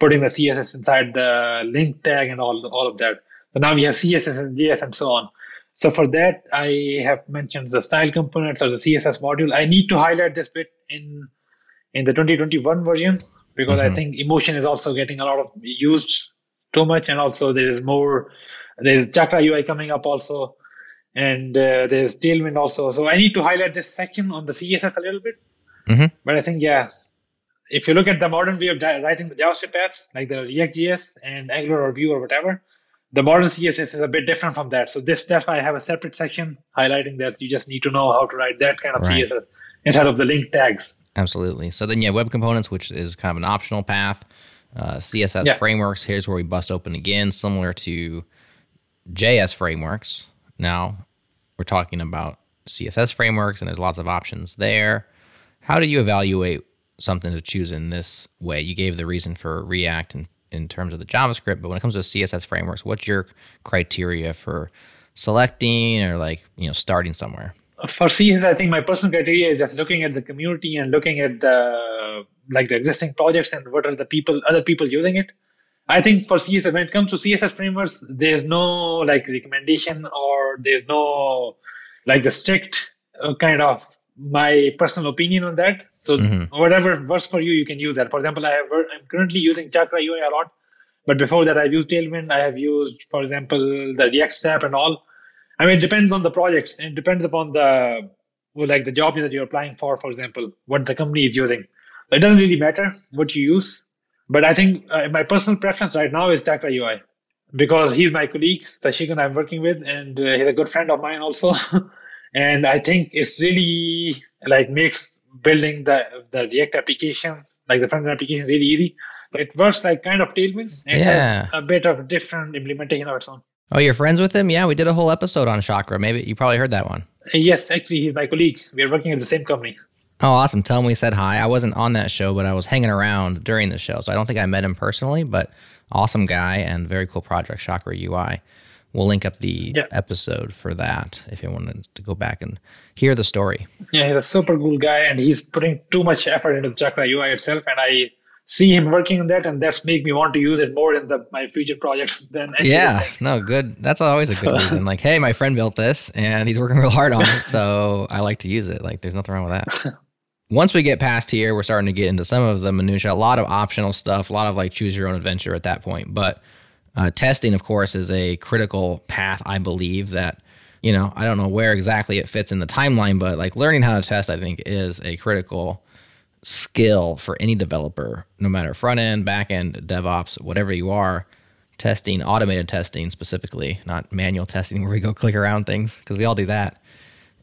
putting the CSS inside the link tag and all all of that. So now we have CSS and JS and so on. So for that, I have mentioned the style components or the CSS module. I need to highlight this bit in in the 2021 version because Mhm. I think emotion is also getting a lot of used too much, and also there is more. There's Chakra UI coming up also, and uh, there's Tailwind also. So I need to highlight this section on the CSS a little bit. Mhm. But I think yeah, if you look at the modern way of di- writing the JavaScript apps, like the React.js and Angular or Vue or whatever, the modern CSS is a bit different from that. So this why I have a separate section highlighting that you just need to know how to write that kind of Right. CSS instead of the link tags. Absolutely. So then, yeah, web components, which is kind of an optional path. Uh, CSS Yeah. frameworks. Here's where we bust open again, similar to JS frameworks. Now we're talking about CSS frameworks, and there's lots of options there. How do you evaluate something to choose in this way? You gave the reason for React in, in terms of the JavaScript, but when it comes to CSS frameworks, what's your criteria for selecting or like you know starting somewhere? for CSS, I think my personal criteria is just looking at the community and looking at the like the existing projects and what are the people, other people using it. I think for CSS, when it comes to CSS frameworks, there's no like recommendation or there's no like the strict uh, kind of my personal opinion on that. So Mhm. whatever works for you, you can use that. For example, I have I'm currently using Chakra UI a lot, but before that, I've used Tailwind. I have used, for example, the Reactstrap and all. I mean, it depends on the projects and it depends upon the well, like the job that you're applying for, for example, what the company is using. It doesn't really matter what you use, but I think uh, my personal preference right now is Chakra UI because he's my colleague, Tashikan, I'm working with, and uh, he's a good friend of mine also. and I think it's really like makes building the the React applications, like the front end applications, really easy. But it works like kind of Tailwind. It Yeah. a bit of different implementation of its own. Oh, you're friends with him? Yeah, we did a whole episode on Chakra. Maybe you probably heard that one. Yes, actually, he's my colleague. We are working at the same company. Oh, awesome. Tell him we said hi. I wasn't on that show, but I was hanging around during the show. So I don't think I met him personally, but awesome guy and very cool project, Chakra UI. We'll link up the Yeah. episode for that if you wanted to go back and hear the story. Yeah, he's a super cool guy, and he's putting too much effort into the Chakra UI itself. And I see him working on that, and that's make me want to use it more in the my future projects than any Yeah, thing. no, good. That's always a good reason. Like, hey, my friend built this and he's working real hard on it. So I like to use it. Like, there's nothing wrong with that. Once we get past here, we're starting to get into some of the minutia, a lot of optional stuff, a lot of like choose your own adventure at that point. But uh, testing, of course, is a critical path, I believe, that, you know, I don't know where exactly it fits in the timeline, but like learning how to test, I think, is a critical skill for any developer, no matter front end, back end, DevOps, whatever you are. Testing, automated testing specifically, not manual testing where we go click around things, because we all do that,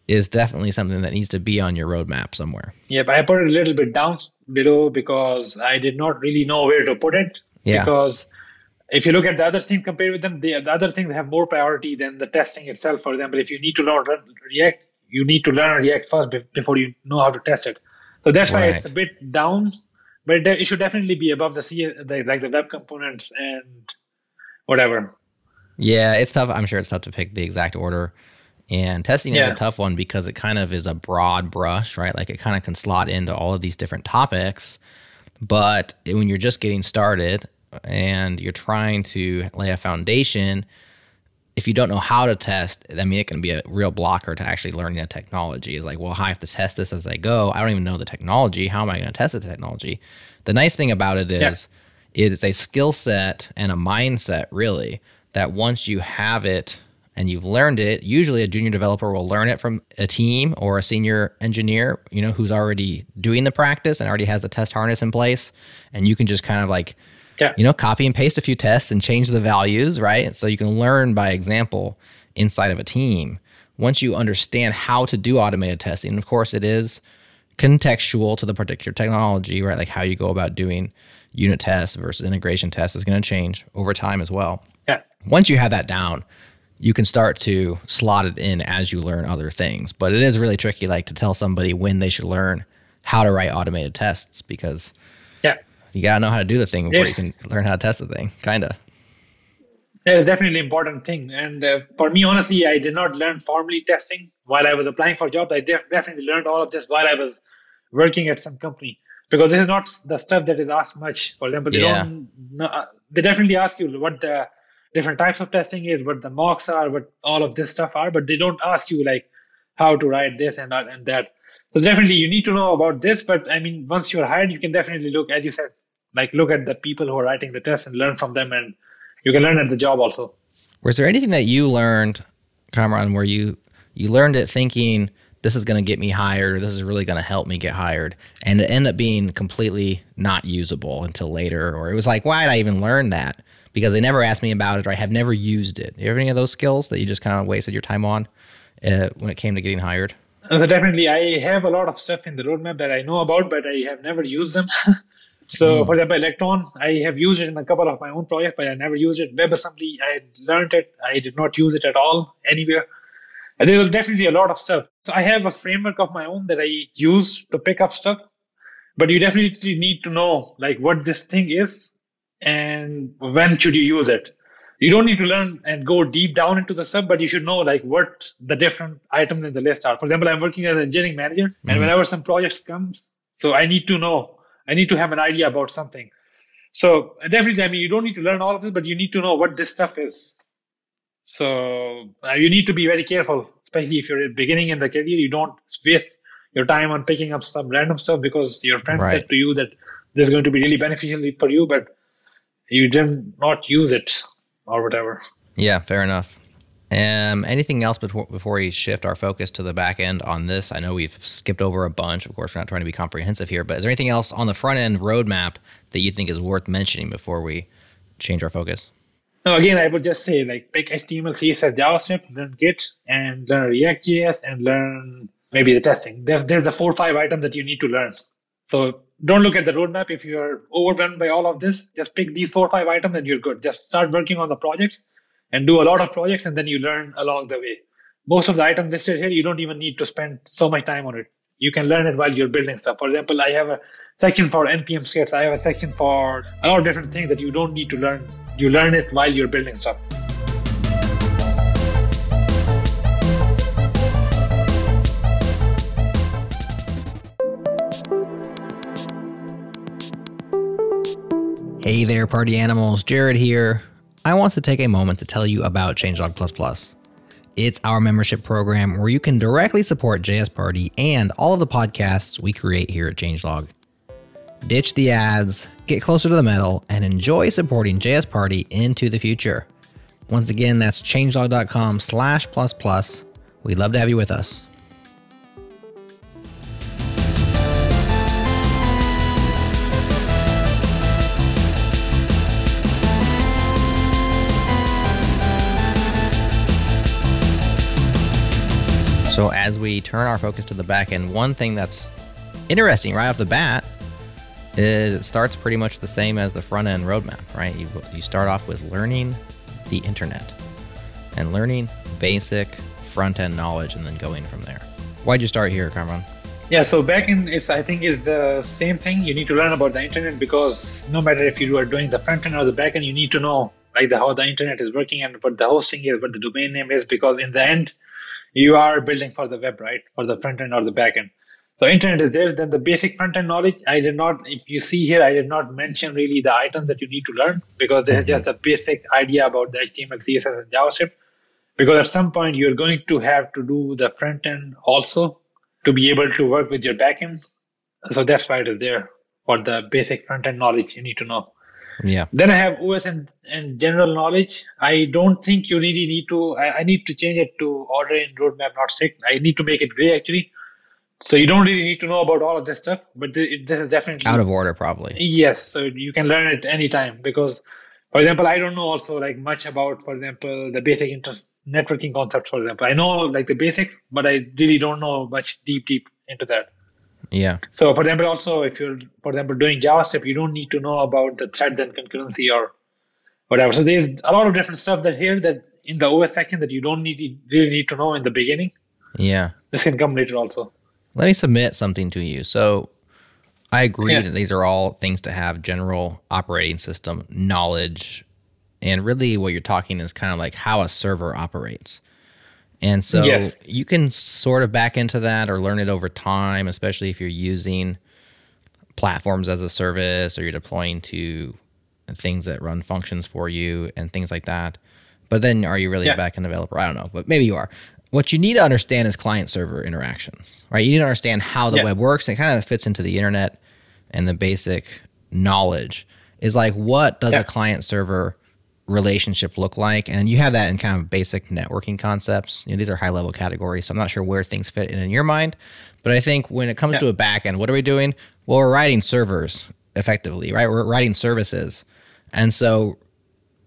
is definitely something that needs to be on your roadmap somewhere. Yep, I put it a little bit down below because I did not really know where to put it. Yeah. Because if you look at the other things compared with them, the, the other things have more priority than the testing itself. For example, if you need to learn React, you need to learn React first before you know how to test it. So that's why Right. it's a bit down, but it, should definitely be above the, C- the like the web components and whatever. Yeah, it's tough. I'm sure it's tough to pick the exact order. And testing is a tough one because it kind of is a broad brush, right? Like it kind of can slot into all of these different topics. But when you're just getting started and you're trying to lay a foundation, if you don't know how to test, I mean, it can be a real blocker to actually learning a technology. Is like, well, I have to test this as I go. I don't even know the technology. How am I going to test the technology? The nice thing about it is, Yeah. it is a skill set and a mindset, really, that once you have it and you've learned it, usually a junior developer will learn it from a team or a senior engineer, you know, who's already doing the practice and already has the test harness in place. And you can just kind of like, Yeah. you know, copy and paste a few tests and change the values, right? So you can learn by example inside of a team. Once you understand how to do automated testing, of course, it is contextual to the particular technology, right? Like how you go about doing unit tests versus integration tests is going to change over time as well. Yeah. Once you have that down, you can start to slot it in as you learn other things. But it is really tricky, like to tell somebody when they should learn how to write automated tests because. You gotta know how to do the thing before Yes. you can learn how to test the thing. Kinda. That is definitely an important thing. And uh, for me, honestly, I did not learn formally testing while I was applying for jobs. I def- definitely learned all of this while I was working at some company because this is not the stuff that is asked much. For example, they Yeah. don't. No, uh, they definitely ask you what the different types of testing is, what the mocks are, what all of this stuff are, but they don't ask you like how to write this and that and that. So definitely, you need to know about this. But I mean, once you're hired, you can definitely look, as you said, like look at the people who are writing the test and learn from them and you can learn at the job also. Was there anything that you learned, Kamran, where you you learned it thinking this is going to get me hired, or this is really going to help me get hired, and it ended up being completely not usable until later, or it was like, why did I even learn that? Because they never asked me about it, or I have never used it. You have any of those skills that you just kind of wasted your time on uh, when it came to getting hired? So definitely, I have a lot of stuff in the roadmap that I know about, but I have never used them. so, hmm. for example, Electron, I have used it in a couple of my own projects, but I never used it. WebAssembly, I learned it. I did not use it at all anywhere. And There was definitely a lot of stuff. So I have a framework of my own that I use to pick up stuff, but you definitely need to know like what this thing is and when should you use it you don't need to learn and go deep down into the sub, but you should know like what the different items in the list are. For example, I'm working as an engineering manager, and hmm. whenever some projects comes, so I need to know, I need to have an idea about something. So definitely, I mean, you don't need to learn all of this, but you need to know what this stuff is. So uh, you need to be very careful, especially if you're beginning in the career. You don't waste your time on picking up some random stuff because your friend Right. said to you that this is going to be really beneficial for you, but you did not use it or whatever. Yeah, fair enough. Um, anything else before before we shift our focus to the back end on this? I know we've skipped over a bunch. Of course, we're not trying to be comprehensive here, but is there anything else on the front end roadmap that you think is worth mentioning before we change our focus? No, again, I would just say like pick HTML, CSS, JavaScript, learn Git, and learn React.js, and learn maybe the testing. There, there's the four or five items that you need to learn. So don't look at the roadmap. If you're overwhelmed by all of this, just pick these four or five items and you're good. Just start working on the projects and do a lot of projects, and then you learn along the way. Most of the items listed here, you don't even need to spend so much time on it. You can learn it while you're building stuff. For example, I have a section for npm scripts. I have a section for a lot of different things that you don't need to learn. You learn it while you're building stuff. Hey there, party animals. Jerod here. I want to take a moment to tell you about Changelog. It's our membership program where you can directly support JS Party and all of the podcasts we create here at Changelog. Ditch the ads, get closer to the metal, and enjoy supporting JS Party into the future. Once again, that's changelog.com slash plus plus. We'd love to have you with us. So as we turn our focus to the back end, one thing that's interesting right off the bat is it starts pretty much the same as the front end roadmap, right? You you start off with learning the internet and learning basic front end knowledge and then going from there. Why'd you start here, Kamran? Yeah, so backend it's I think is the same thing. You need to learn about the internet because no matter if you are doing the front end or the back end, you need to know like the how the internet is working and what the hosting is, what the domain name is, because in the end, you are building for the web, right? For the front end or the back end. So internet is there. Then the basic front end knowledge. I did not, if you see here, I did not mention really the items that you need to learn because this is mm-hmm. just the basic idea about the HTML, CSS, and JavaScript. Because at some point you're going to have to do the front end also to be able to work with your backend. So that's why it is there for the basic front end knowledge you need to know. Yeah. Then I have OS and, and general knowledge. I don't think you really need to. I, I need to change it to order in roadmap, not strict. I need to make it gray actually. So you don't really need to know about all of this stuff, but th- this is definitely Out of order, probably. Yes, so you can learn it anytime because, for example, I don't know also like much about, for example, the basic interest networking concepts. For example, I know like the basics, but I really don't know much deep, deep into that. Yeah. So, for example, also if you're, for example, doing JavaScript, you don't need to know about the threads and concurrency or whatever. So there's a lot of different stuff that here that in the OS section that you don't need really need to know in the beginning. Yeah. This can come later also. Let me submit something to you. So I agree Yeah. that these are all things to have general operating system knowledge. And really, what you're talking is kind of like how a server operates. And so Yes. you can sort of back into that or learn it over time, especially if you're using platforms as a service or you're deploying to things that run functions for you and things like that. But then are you really a Yeah. backend developer? I don't know, but maybe you are. What you need to understand is client server interactions, right? You need to understand how the Yeah. web works. It kind of fits into the internet and the basic knowledge is like what does Yeah. a client server relationship look like? And you have that in kind of basic networking concepts. You know, these are high level categories. So I'm not sure where things fit in in your mind, but I think when it comes Yeah. to a backend, what are we doing? Well, we're writing servers effectively, right? We're writing services. And so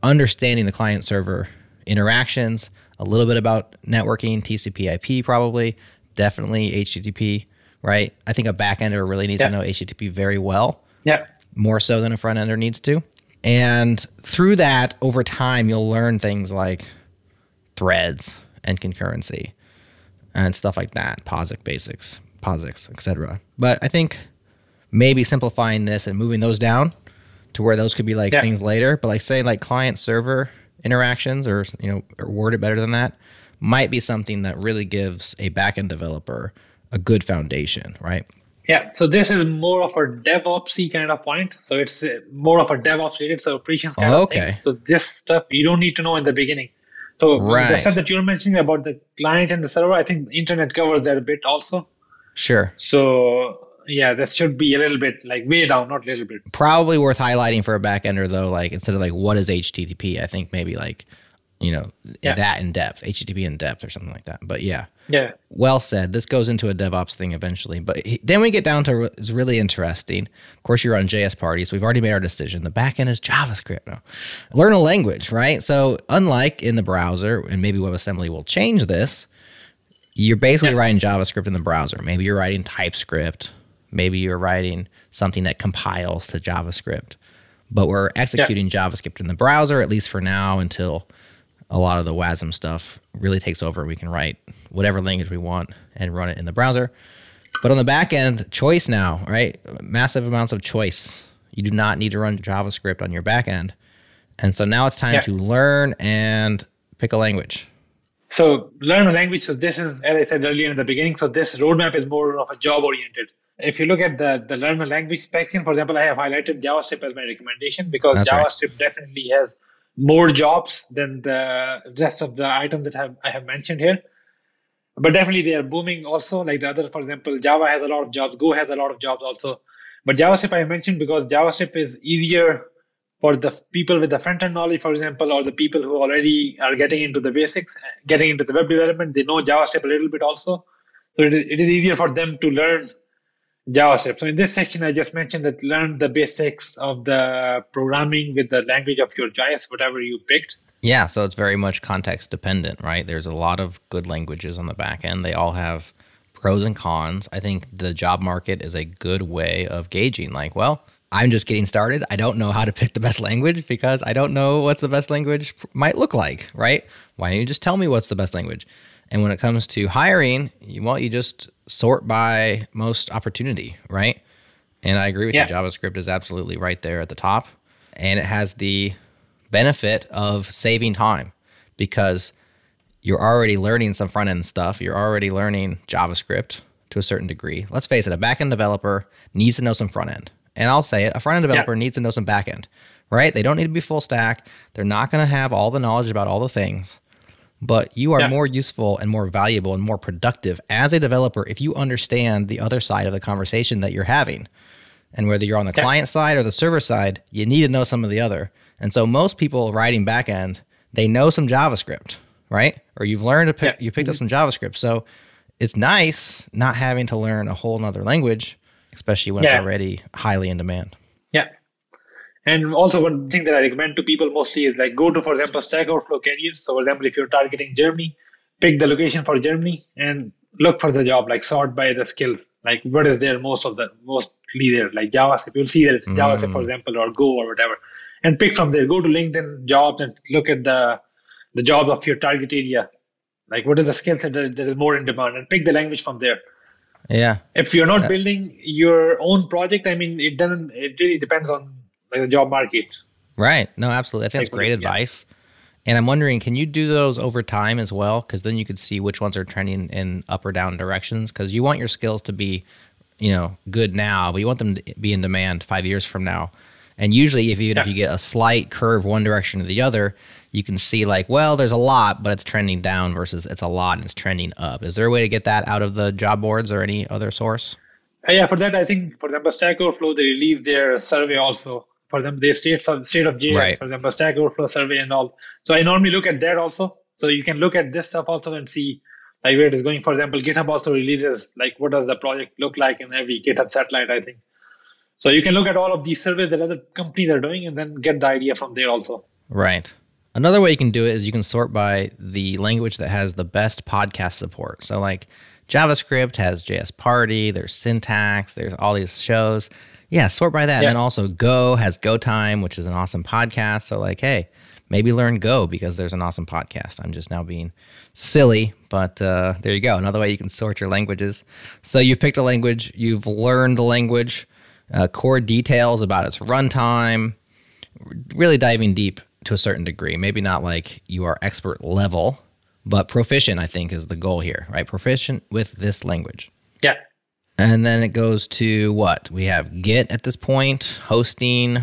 understanding the client server interactions, a little bit about networking, TCP IP probably, definitely HTTP, right? I think a backender really needs to know HTTP very well, Yeah. more so than a front ender needs to. And through that, over time, you'll learn things like threads and concurrency and stuff like that, POSIX basics, POSIX, etc. But I think maybe simplifying this and moving those down to where those could be like Yeah. things later, but like say like client server interactions or you know or word it better than that might be something that really gives a backend developer a good foundation, right? Yeah, so this is more of a DevOpsy kind of point. So it's uh, more of a DevOps related, so operations kind Oh, of okay. things. So this stuff you don't need to know in the beginning. So the stuff that you're mentioning about the client and the server, I think the internet covers that a bit also. Sure. So yeah, this should be a little bit like way down, not a little bit. Probably worth highlighting for a backender though, like instead of like what is HTTP, I think maybe like you know Yeah. that in depth, HTTP in depth or something like that. But yeah. Yeah, well said. This goes into a DevOps thing eventually, but he- then we get down to it's really interesting. Of course, you're on JS parties. We've already made our decision. The backend is JavaScript. No, learn a language, right? So, unlike in the browser, and maybe WebAssembly will change this, you're basically Yeah. writing JavaScript in the browser. Maybe you're writing TypeScript. Maybe you're writing something that compiles to JavaScript. But we're executing JavaScript in the browser, at least for now, until a lot of the WASM stuff really takes over. We can write whatever language we want and run it in the browser. But on the back end, choice now, right? Massive amounts of choice. You do not need to run JavaScript on your back end. And so now it's time Yeah. to learn and pick a language. So learn a language. So this is, as I said earlier in the beginning, so this roadmap is more of a job oriented. If you look at the, the learn a language section, for example, I have highlighted JavaScript as my recommendation because That's right. JavaScript definitely has more jobs than the rest of the items that have, I have mentioned here. But definitely they are booming also. Like the other, for example, Java has a lot of jobs, Go has a lot of jobs also. But JavaScript I mentioned because JavaScript is easier for the people with the front end knowledge, for example, or the people who already are getting into the basics, getting into the web development, they know JavaScript a little bit also. So it is, it is easier for them to learn JavaScript. So in this section, I just mentioned that learn the basics of the programming with the language of your choice, whatever you picked. Yeah, so it's very much context dependent, right? There's a lot of good languages on the back end. They all have pros and cons. I think the job market is a good way of gauging, like, well, I'm just getting started. I don't know how to pick the best language because I don't know what's the best language might look like, right? Why don't you just tell me what's the best language? And when it comes to hiring, you, well, you just sort by most opportunity, right? And I agree with Yeah. you. JavaScript is absolutely right there at the top. And it has the benefit of saving time because you're already learning some front end stuff. You're already learning JavaScript to a certain degree. Let's face it, a backend developer needs to know some front end. And I'll say it, a front end developer needs to know some back end, right? They don't need to be full stack. They're not going to have all the knowledge about all the things. But you are Yeah. more useful and more valuable and more productive as a developer if you understand the other side of the conversation that you're having. And whether you're on the client side or the server side, you need to know some of the other. And so most people writing backend, they know some JavaScript, right? Or you've learned to pick, Yeah. you picked up mm-hmm. some JavaScript. So it's nice not having to learn a whole nother language, especially when Yeah. it's already highly in demand. Yeah. And also one thing that I recommend to people mostly is like go to, for example, Stack Overflow careers. So for example, if you're targeting Germany, pick the location for Germany and look for the job, like sort by the skills. Like what is there most of the mostly there, like JavaScript. You'll see that it's JavaScript, for mm. example, or Go or whatever. And pick from there. Go to LinkedIn jobs and look at the the jobs of your target area. Like what is the skill set that that is more in demand and pick the language from there Yeah. if you're not building your own project i mean it doesn't it really depends on like the job market Right. No, absolutely. I think that's great yeah. advice. And I'm wondering, can you do those over time as well? Because then you could see which ones are trending in up or down directions. Because you want your skills to be, you know, good now, but you want them to be in demand five years from now. And usually, if even if you get a slight curve one direction or the other, you can see like, well, there's a lot, but it's trending down versus it's a lot and it's trending up. Is there a way to get that out of the job boards or any other source? Uh, yeah for that i think for example stack overflow they release their survey also for them they state some state of js Right. for example stack overflow survey and all so i normally look at that also so you can look at this stuff also and see like where it is going for example github also releases like what does the project look like in every github satellite i think so you can look at all of these surveys that other companies are doing and then get the idea from there also Right. Another way you can do it is you can sort by the language that has the best podcast support. So, like JavaScript has JS Party, there's syntax, there's all these shows. Yeah, sort by that. And then also Go has Go Time, which is an awesome podcast. So, like, hey, maybe learn Go because there's an awesome podcast. I'm just now being silly, but uh, there you go. Another way you can sort your languages. So, you've picked a language, you've learned the language, uh, core details about its runtime, really diving deep to a certain degree. Maybe not like you are expert level, but proficient, I think, is the goal here, right? Proficient with this language. yeah And then it goes to what? We have Git at this point, hosting,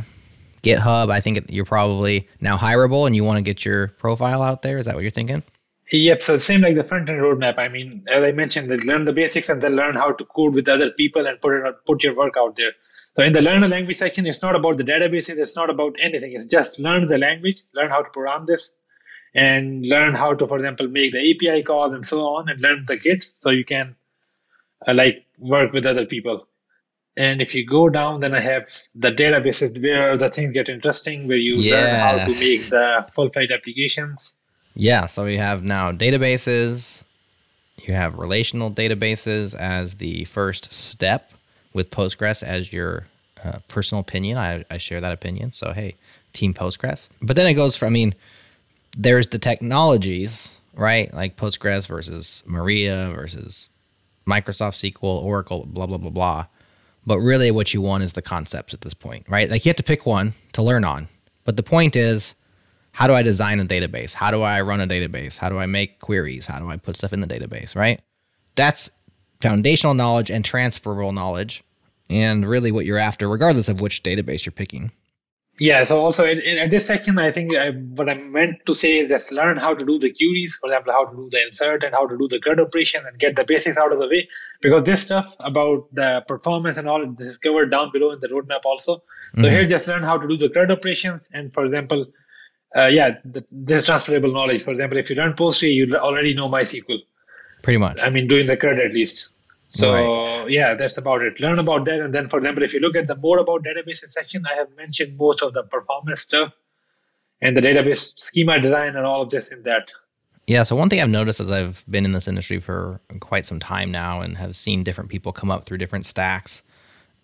GitHub. I think you're probably now hireable and you want to get your profile out there. Is that what you're thinking? Yep. So same like the front end roadmap. I mean, as I mentioned, learn the basics and then learn how to code with other people and put it put your work out there. So in the learn a language section, it's not about the databases. It's not about anything. It's just learn the language, learn how to program this, and learn how to, for example, make the API calls and so on, and learn the Git so you can uh, like work with other people. And if you go down, then I have the databases where the things get interesting, where you learn how to make the full-fledged applications. Yeah. So we have now databases. You have relational databases as the first step with Postgres as your uh, personal opinion. I, I share that opinion. So, hey, Team Postgres. But then it goes from, I mean, there's the technologies, right? Like Postgres versus Maria versus Microsoft SQL, Oracle, blah, blah, blah, blah. But really, what you want is the concepts at this point, right? Like you have to pick one to learn on. But the point is, how do I design a database? How do I run a database? How do I make queries? How do I put stuff in the database, right? That's foundational knowledge and transferable knowledge, and really what you're after, regardless of which database you're picking. Yeah. So also in, in, at this section, I think I, what I meant to say is just learn how to do the queries, for example, how to do the insert and how to do the CRUD operation and get the basics out of the way. Because this stuff about the performance and all this is covered down below in the roadmap also. So here, just learn how to do the CRUD operations. And for example, uh, yeah, the, this transferable knowledge. For example, if you learn Postgre, you already know MySQL. Pretty much. I mean, doing the CRUD at least. So Right. yeah, that's about it. Learn about that, and then for example, if you look at the more about databases section, I have mentioned most of the performance stuff and the database schema design and all of this in that. Yeah. So one thing I've noticed as I've been in this industry for quite some time now and have seen different people come up through different stacks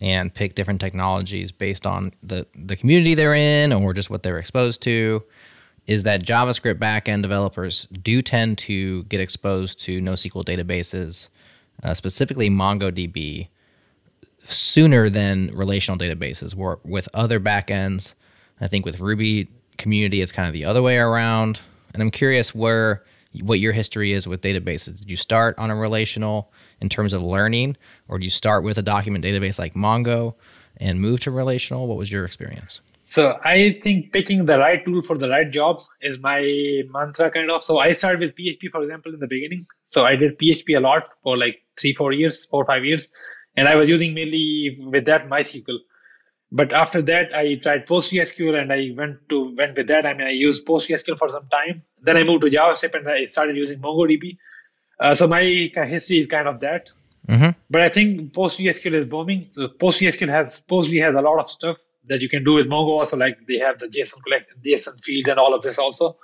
and pick different technologies based on the, the community they're in or just what they're exposed to is that JavaScript backend developers do tend to get exposed to NoSQL databases, uh, specifically MongoDB, sooner than relational databases. Where with other backends, I think with Ruby community, it's kind of the other way around. And I'm curious where what your history is with databases. Did you start on a relational in terms of learning, or do you start with a document database like Mongo and move to relational? What was your experience? So I think picking the right tool for the right jobs is my mantra kind of. So I started with PHP, for example, in the beginning. So I did PHP a lot for like three, four years, four, five years. And I was using mainly with that MySQL. But after that, I tried PostgreSQL and I went to went with that. I mean, I used PostgreSQL for some time. Then I moved to JavaScript and I started using MongoDB. Uh, so my history is kind of that. Mm-hmm. But I think PostgreSQL is booming. So PostgreSQL has Postgre has a lot of stuff that you can do with Mongo. Also, like they have the JSON collect, JSON field, and all of this also.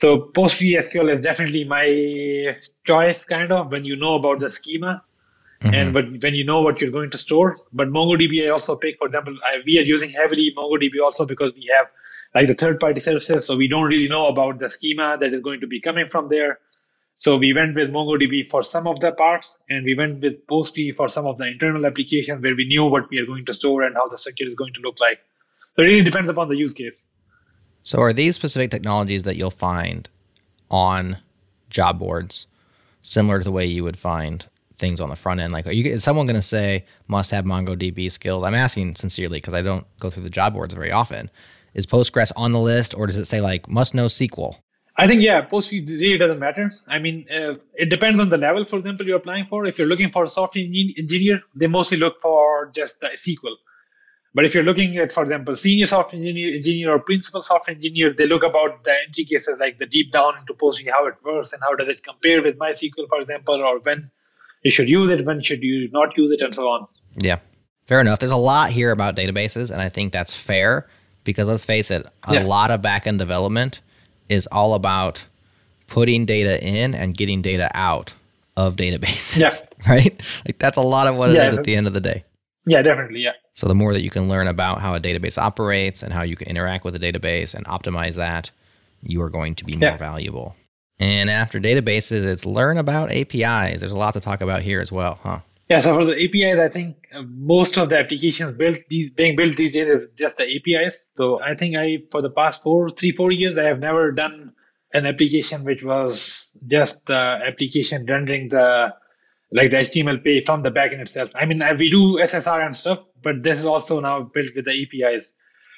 So PostgreSQL is definitely my choice, kind of when you know about the schema Mm-hmm. and but when you know what you're going to store. But MongoDB I also pick. For example, I, we are using heavily MongoDB also because we have like the third-party services, so we don't really know about the schema that is going to be coming from there. So we went with MongoDB for some of the parts, and we went with Postgre for some of the internal applications where we knew what we are going to store and how the structure is going to look like. So it really depends upon the use case. So, are these specific technologies that you'll find on job boards similar to the way you would find things on the front end? Like, are you, is someone going to say must have MongoDB skills? I'm asking sincerely because I don't go through the job boards very often. Is Postgres on the list, or does it say like must know SQL? I think yeah, Postgre really doesn't matter. I mean, uh, it depends on the level. For example, you're applying for. If you're looking for a software engineer, they mostly look for just the SQL. But if you're looking at, for example, senior software engineer, engineer or principal software engineer, they look about the entry cases like the deep down into Postgre, how it works and how does it compare with MySQL, for example, or when you should use it, when should you not use it, and so on. Yeah, fair enough. There's a lot here about databases, and I think that's fair because let's face it, a Yeah. lot of backend development is all about putting data in and getting data out of databases. Yeah. Right? Like that's a lot of what it Yeah, is at the end of the day. Yeah, definitely. Yeah. So the more that you can learn about how a database operates and how you can interact with a database and optimize that, you are going to be more Yeah. valuable. And after databases, it's learn about APIs. There's a lot to talk about here as well, huh? Yeah, so for the APIs, I think uh, most of the applications built these being built these days is just the APIs. So I think I for the past four, three, four years, I have never done an application which was just the application rendering the like the HTML page from the backend itself. I mean, we do SSR and stuff, but this is also now built with the APIs.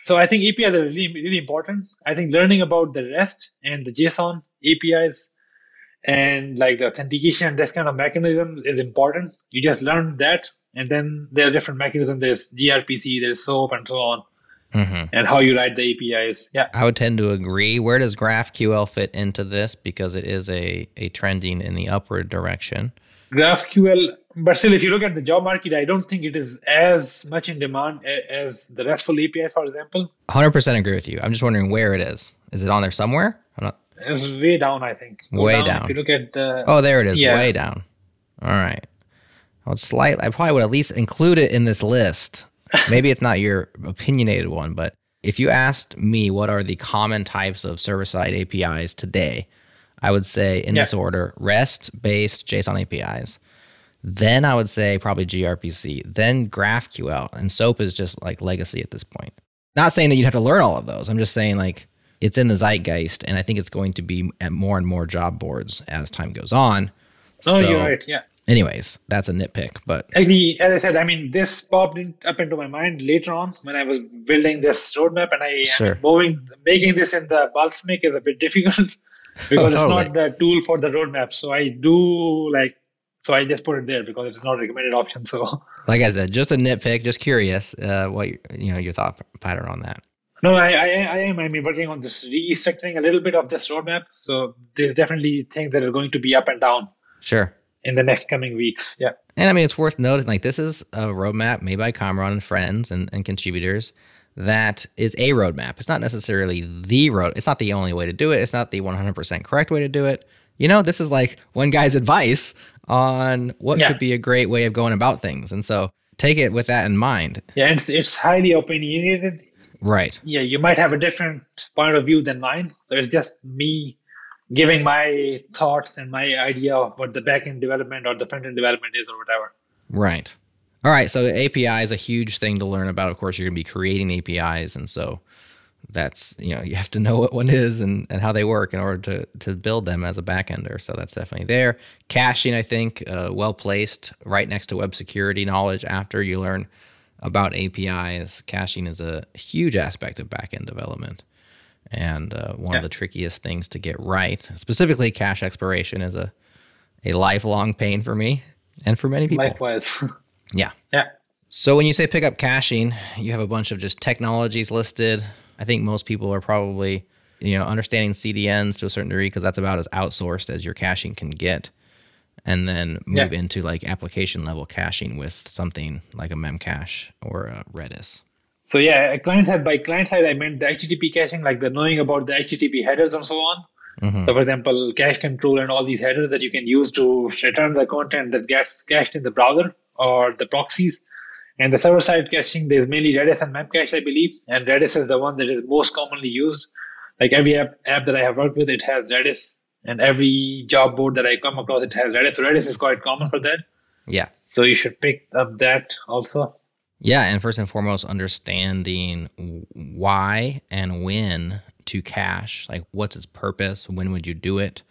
So I think APIs are really, really important. I think learning about the REST and the JSON APIs and like the authentication and this kind of mechanisms is important. You just learn that, and then there are different mechanisms. There's gRPC, there's SOAP, and so on, Mm-hmm. and how you write the APIs. Yeah, I would tend to agree. Where does GraphQL fit into this? Because it is a, a trending in the upward direction. GraphQL. But still, if you look at the job market, I don't think it is as much in demand as the RESTful API, for example. 100% agree with you. I'm just wondering where it is. Is it on there somewhere? I'm not. It's way down, I think. Go Way If down. If you look at the Oh, there it is. Yeah. Way down. All right. I would slightly. I probably would at least include it in this list. Maybe it's not your opinionated one, but if you asked me what are the common types of server-side APIs today, I would say in Yeah. this order: REST-based JSON APIs. Then I would say probably gRPC. Then GraphQL, and SOAP is just like legacy at this point. Not saying that you'd have to learn all of those. I'm just saying like it's in the zeitgeist, and I think it's going to be at more and more job boards as time goes on. Oh, no, So, you're right. Yeah. Anyways, that's a nitpick, but Actually, as I said, I mean, this popped in, up into my mind later on when I was building this roadmap, and I Sure. moving making this in the Balsamiq is a bit difficult because it's totally. not the tool for the roadmap. So I do like, so I just put it there because it's not a recommended option. So like I said, just a nitpick. Just curious, uh, what you, you know your thought pattern on that. no, I, I, I am. I mean, working on this restructuring a little bit of this roadmap. So there's definitely things that are going to be up and down Sure. in the next coming weeks. Yeah. And I mean, it's worth noting like this is a roadmap made by Kamran and friends and, and contributors that is a roadmap. It's not necessarily the road. It's not the only way to do it. It's not the 100% correct way to do it. You know, this is like one guy's advice on what Yeah. could be a great way of going about things. And so take it with that in mind. Yeah. It's, it's highly opinionated. Right. yeah, you might have a different point of view than mine. There's just me giving my thoughts and my idea of what the backend development or the front end development is or whatever. Right. All right. So API is a huge thing to learn about. Of course, you're going to be creating APIs, and so that's you know you have to know what one is and, and how they work in order to to build them as a backender. So that's definitely there. Caching, I think, uh, well placed right next to web security knowledge. After you learn about APIs, caching is a huge aspect of backend development. And uh, one Yeah. of the trickiest things to get right, specifically cache expiration, is a a lifelong pain for me and for many people. Likewise. Yeah. yeah. So when you say pick up caching, you have a bunch of just technologies listed. I think most people are probably, you know, understanding CDNs to a certain degree because that's about as outsourced as your caching can get. And then move Yeah. into like application level caching with something like a Memcache or a Redis. So yeah, client side by client side, I meant the HTTP caching, like the knowing about the HTTP headers and so on. Mhm. So for example, cache control and all these headers that you can use to return the content that gets cached in the browser or the proxies. And the server side caching, there's mainly Redis and Memcache, I believe. And Redis is the one that is most commonly used. Like every app, app that I have worked with, it has Redis. And every job board that I come across, it has Redis. So Redis is quite common for that. Yeah. So you should pick up that also. Yeah, and first and foremost, understanding why and when to cache. Like, what's its purpose? When would you do it?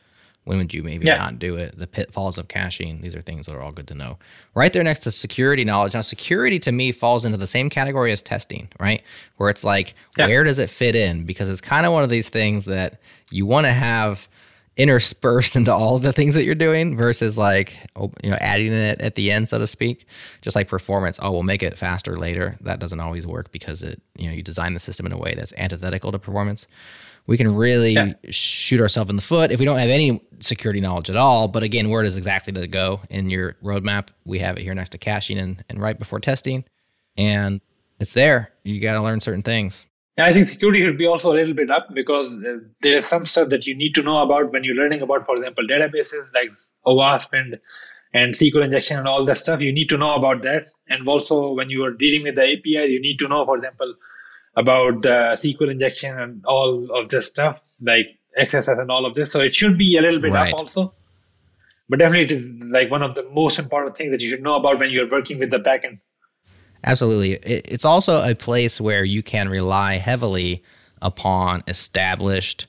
When would you maybe Yeah. not do it? The pitfalls of caching. These are things that are all good to know. Right there next to security knowledge. Now, security to me falls into the same category as testing, right? Where it's like, Yeah. where does it fit in? Because it's kind of one of these things that you want to have interspersed into all the things that you're doing versus like you know adding it at the end so to speak just like performance oh we'll make it faster later that doesn't always work because it you know you design the system in a way that's antithetical to performance we can really Yeah. shoot ourselves in the foot if we don't have any security knowledge at all but again where does exactly to go in your roadmap we have it here next to caching and, and right before testing and it's there you got to learn certain things Yeah, I think security should be also a little bit up because uh, there is some stuff that you need to know about when you're learning about, for example, databases like OWASP and and SQL injection and all that stuff. You need to know about that. And also, when you are dealing with the API, you need to know, for example, about the SQL injection and all of this stuff like XSS and all of this. So it should be a little bit Right. up also. But definitely, it is like one of the most important things that you should know about when you're working with the backend. Absolutely. It's also a place where you can rely heavily upon established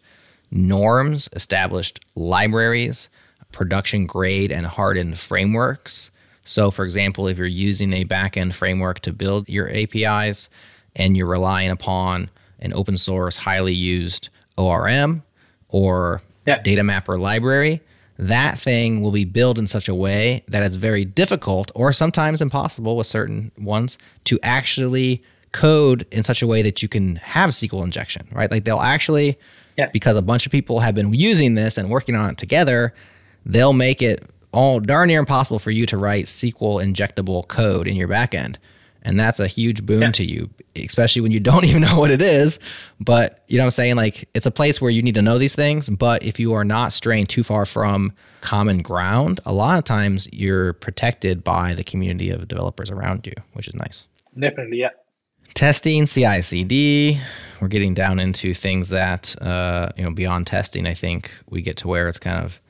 norms, established libraries, production grade and hardened frameworks. So, for example, if you're using a backend framework to build your APIs and you're relying upon an open source, highly used ORM or data mapper library, that thing will be built in such a way that it's very difficult or sometimes impossible with certain ones to actually code in such a way that you can have SQL injection, right? Like they'll actually, Yeah. because a bunch of people have been using this and working on it together, they'll make it all darn near impossible for you to write SQL injectable code in your backend. And that's a huge boon Yeah. to you, especially when you don't even know what it is. But you know what I'm saying? Like it's a place where you need to know these things. But if you are not straying too far from common ground, a lot of times you're protected by the community of developers around you, which is nice Definitely, yeah. testing ci/cd we're getting down into things that uh, you know beyond testing i think we get to where it's kind of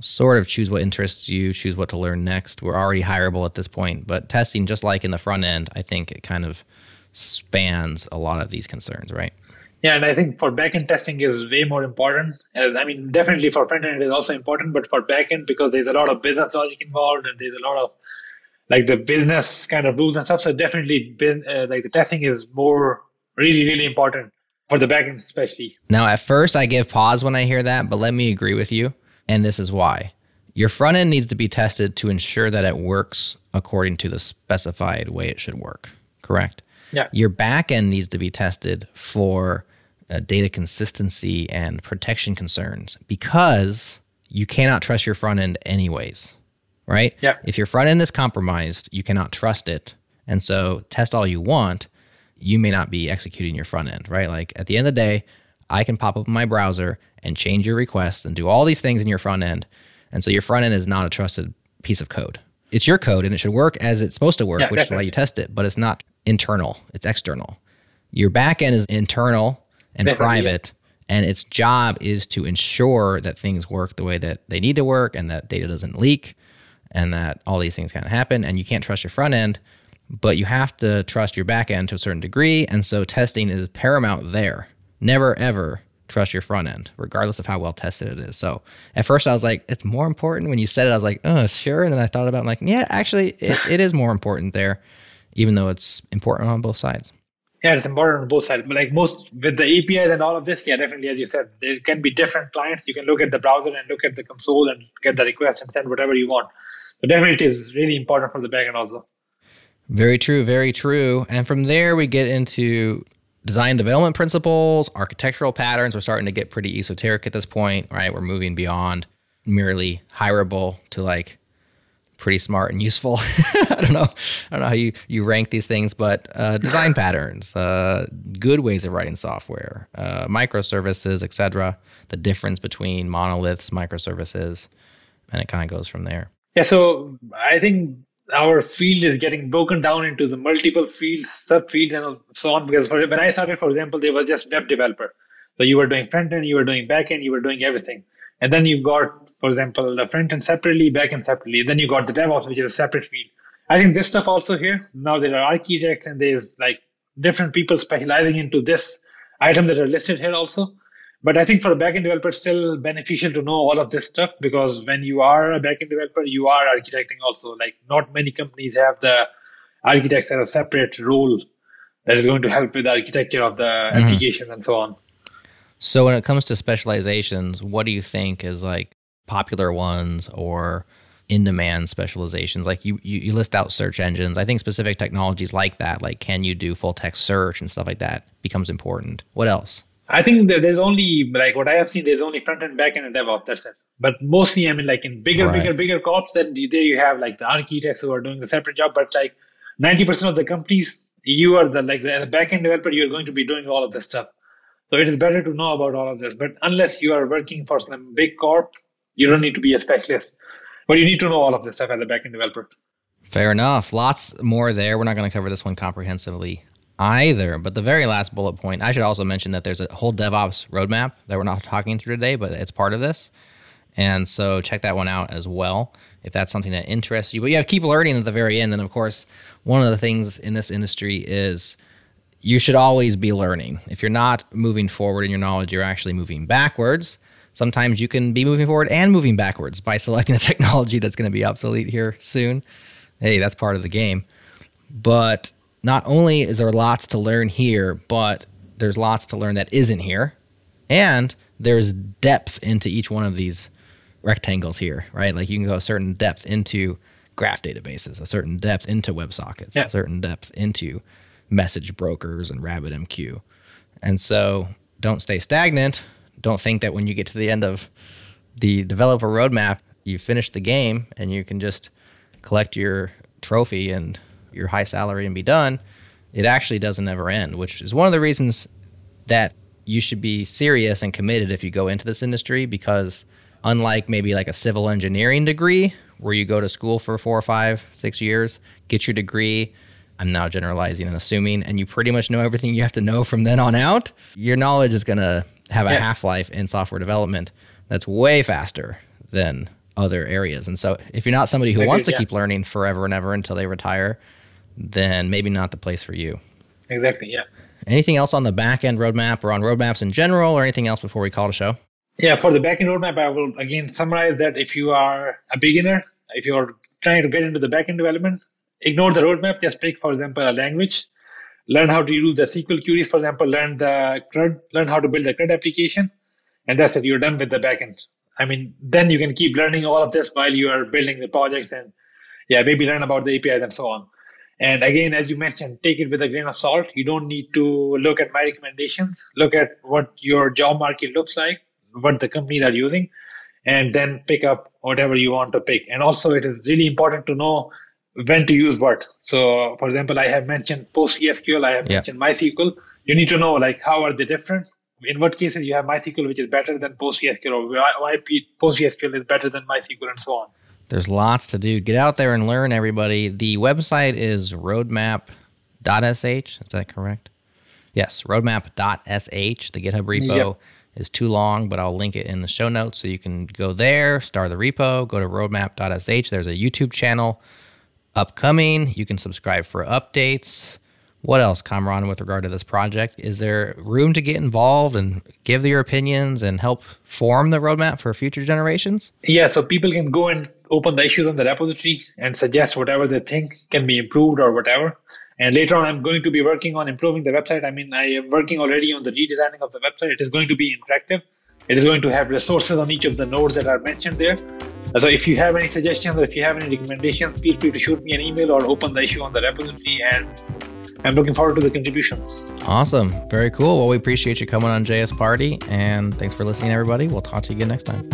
sort of choose what interests you choose what to learn next we're already hireable at this point but testing just like in the front end i think it kind of spans a lot of these concerns right Yeah, and I think for backend testing is way more important. As, I mean, definitely for front end it is also important, but for backend because there's a lot of business logic involved and there's a lot of like the business kind of rules and stuff. So definitely, uh, like the testing is more really really important for the backend especially. Now, at first, I give pause when I hear that, but let me agree with you. And this is why. Your front end needs to be tested to ensure that it works according to the specified way it should work, correct? Yeah. Your back end needs to be tested for uh, data consistency and protection concerns because you cannot trust your front end, anyways, right? Yeah. If your front end is compromised, you cannot trust it. And so, test all you want, you may not be executing your front end, right? Like at the end of the day, I can pop up my browser and change your requests and do all these things in your front end. And so your front end is not a trusted piece of code. It's your code and it should work as it's supposed to work, Yeah, which is why you test it, but it's not internal, it's external. Your back end is internal and Definitely, yeah. private, and its job is to ensure that things work the way that they need to work and that data doesn't leak and that all these things can happen. And you can't trust your front end, but you have to trust your back end to a certain degree. And so testing is paramount there. Never ever trust your front end, regardless of how well tested it is. So at first I was like, it's more important. When you said it, I was like, oh, sure. And then I thought about it, I'm like, yeah, actually, it, it is more important there, even though it's important on both sides. Yeah, it's important on both sides. But like most with the APIs and all of this, yeah, definitely as you said, there can be different clients. You can look at the browser and look at the console and get the request and send whatever you want. So definitely it is really important for the backend also. Very true, very true. And from there, we get into design development principles, architectural patterns. We're starting to get pretty esoteric at this point, right? We're moving beyond merely hireable to like pretty smart and useful. I don't know. I don't know how you, you rank these things, but uh, design patterns, uh, good ways of writing software, uh, microservices, etc. The difference between monoliths, microservices, and it kind of goes from there. Yeah. So I think our field is getting broken down into the multiple fields, subfields, and so on. Because for, when I started, for example, there was just web developer. So you were doing front end, you were doing back end, you were doing everything. And then you got, for example, the front end separately, back end separately. Then you got the DevOps, which is a separate field. I think this stuff also here. Now there are architects and there's like different people specializing into this item that are listed here also. But I think for a backend developer, it's still beneficial to know all of this stuff because when you are a backend developer, you are architecting also. Like not many companies have the architects as a separate role that is going to help with the architecture of the mm-hmm. application and so on. So when it comes to specializations, what do you think is like popular ones or in demand specializations? Like you, you, you list out search engines. I think specific technologies like that, like can you do full text search and stuff like that, becomes important. What else? I think there's only like what I have seen. There's only front end, back end, and DevOps. That's it. But mostly, I mean, like in bigger, right. bigger, bigger corps, then there you have like the architects who are doing the separate job. But like 90% of the companies, you are the like the back end developer. You're going to be doing all of this stuff. So it is better to know about all of this. But unless you are working for some big corp, you don't need to be a specialist. But you need to know all of this stuff as a backend developer. Fair enough. Lots more there. We're not going to cover this one comprehensively either. But the very last bullet point, I should also mention that there's a whole DevOps roadmap that we're not talking through today, but it's part of this. And so check that one out as well if that's something that interests you. But yeah, keep learning at the very end. And of course, one of the things in this industry is you should always be learning. If you're not moving forward in your knowledge, you're actually moving backwards. Sometimes you can be moving forward and moving backwards by selecting a technology that's going to be obsolete here soon. Hey, that's part of the game. But not only is there lots to learn here, but there's lots to learn that isn't here. And there's depth into each one of these rectangles here, right? Like you can go a certain depth into graph databases, a certain depth into WebSockets, yeah. a certain depth into message brokers and RabbitMQ. And so don't stay stagnant. Don't think that when you get to the end of the developer roadmap, you finish the game and you can just collect your trophy and your high salary and be done, it actually doesn't ever end, which is one of the reasons that you should be serious and committed if you go into this industry because unlike maybe like a civil engineering degree where you go to school for four or five, six years, get your degree. I'm now generalizing and assuming, and you pretty much know everything you have to know from then on out. Your knowledge is going to have a yeah. half life in software development that's way faster than other areas. And so, if you're not somebody who wants to yeah. keep learning forever and ever until they retire, then maybe not the place for you. Exactly. Yeah. Anything else on the back end roadmap or on roadmaps in general, or anything else before we call it a show? Yeah, for the backend roadmap, I will again summarize that if you are a beginner, if you're trying to get into the backend development, ignore the roadmap. Just pick, for example, a language. Learn how to use the SQL queries, for example. Learn the CRUD. Learn how to build the CRUD application, and that's it. You're done with the backend. I mean, then you can keep learning all of this while you are building the projects and yeah, maybe learn about the APIs and so on. And again, as you mentioned, take it with a grain of salt. You don't need to look at my recommendations. Look at what your job market looks like, what the companies are using, and then pick up whatever you want to pick. And also, it is really important to know when to use what. So, for example, I have mentioned PostgreSQL, I have yeah. mentioned MySQL. You need to know like how are they different. In what cases you have MySQL, which is better than PostgreSQL, or why PostgreSQL is better than MySQL, and so on. There's lots to do. Get out there and learn, everybody. The website is roadmap.sh. Is that correct? Yes, roadmap.sh. The GitHub repo yep. is too long, but I'll link it in the show notes so you can go there, start the repo, go to roadmap.sh. There's a YouTube channel upcoming. You can subscribe for updates. What else, Kamran, with regard to this project? Is there room to get involved and give your opinions and help form the roadmap for future generations? Yeah, so people can go and open the issues on the repository and suggest whatever they think can be improved or whatever. And later on, I'm going to be working on improving the website. I mean, I am working already on the redesigning of the website. It is going to be interactive. It is going to have resources on each of the nodes that are mentioned there. So if you have any suggestions or if you have any recommendations, feel free to shoot me an email or open the issue on the repository. And I'm looking forward to the contributions. Awesome. Very cool. Well, we appreciate you coming on JS Party. And thanks for listening, everybody. We'll talk to you again next time.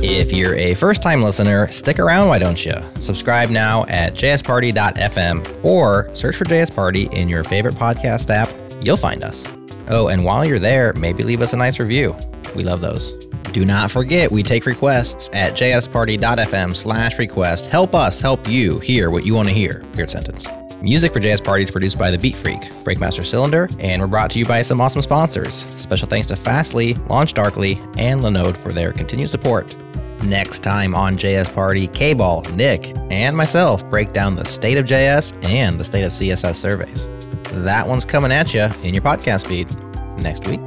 If you're a first time listener, stick around, why don't you? Subscribe now at jsparty.fm or search for JS Party in your favorite podcast app. You'll find us. Oh, and while you're there, maybe leave us a nice review. We love those. Do not forget, we take requests at jsparty.fm slash request. Help us help you hear what you want to hear. Weird sentence. Music for JS Party is produced by The Beat Freak, Breakmaster Cylinder, and we're brought to you by some awesome sponsors. Special thanks to Fastly, LaunchDarkly, and Linode for their continued support. Next time on JS Party, K-Ball, Nick, and myself break down the state of JS and the state of CSS surveys. That one's coming at you in your podcast feed next week.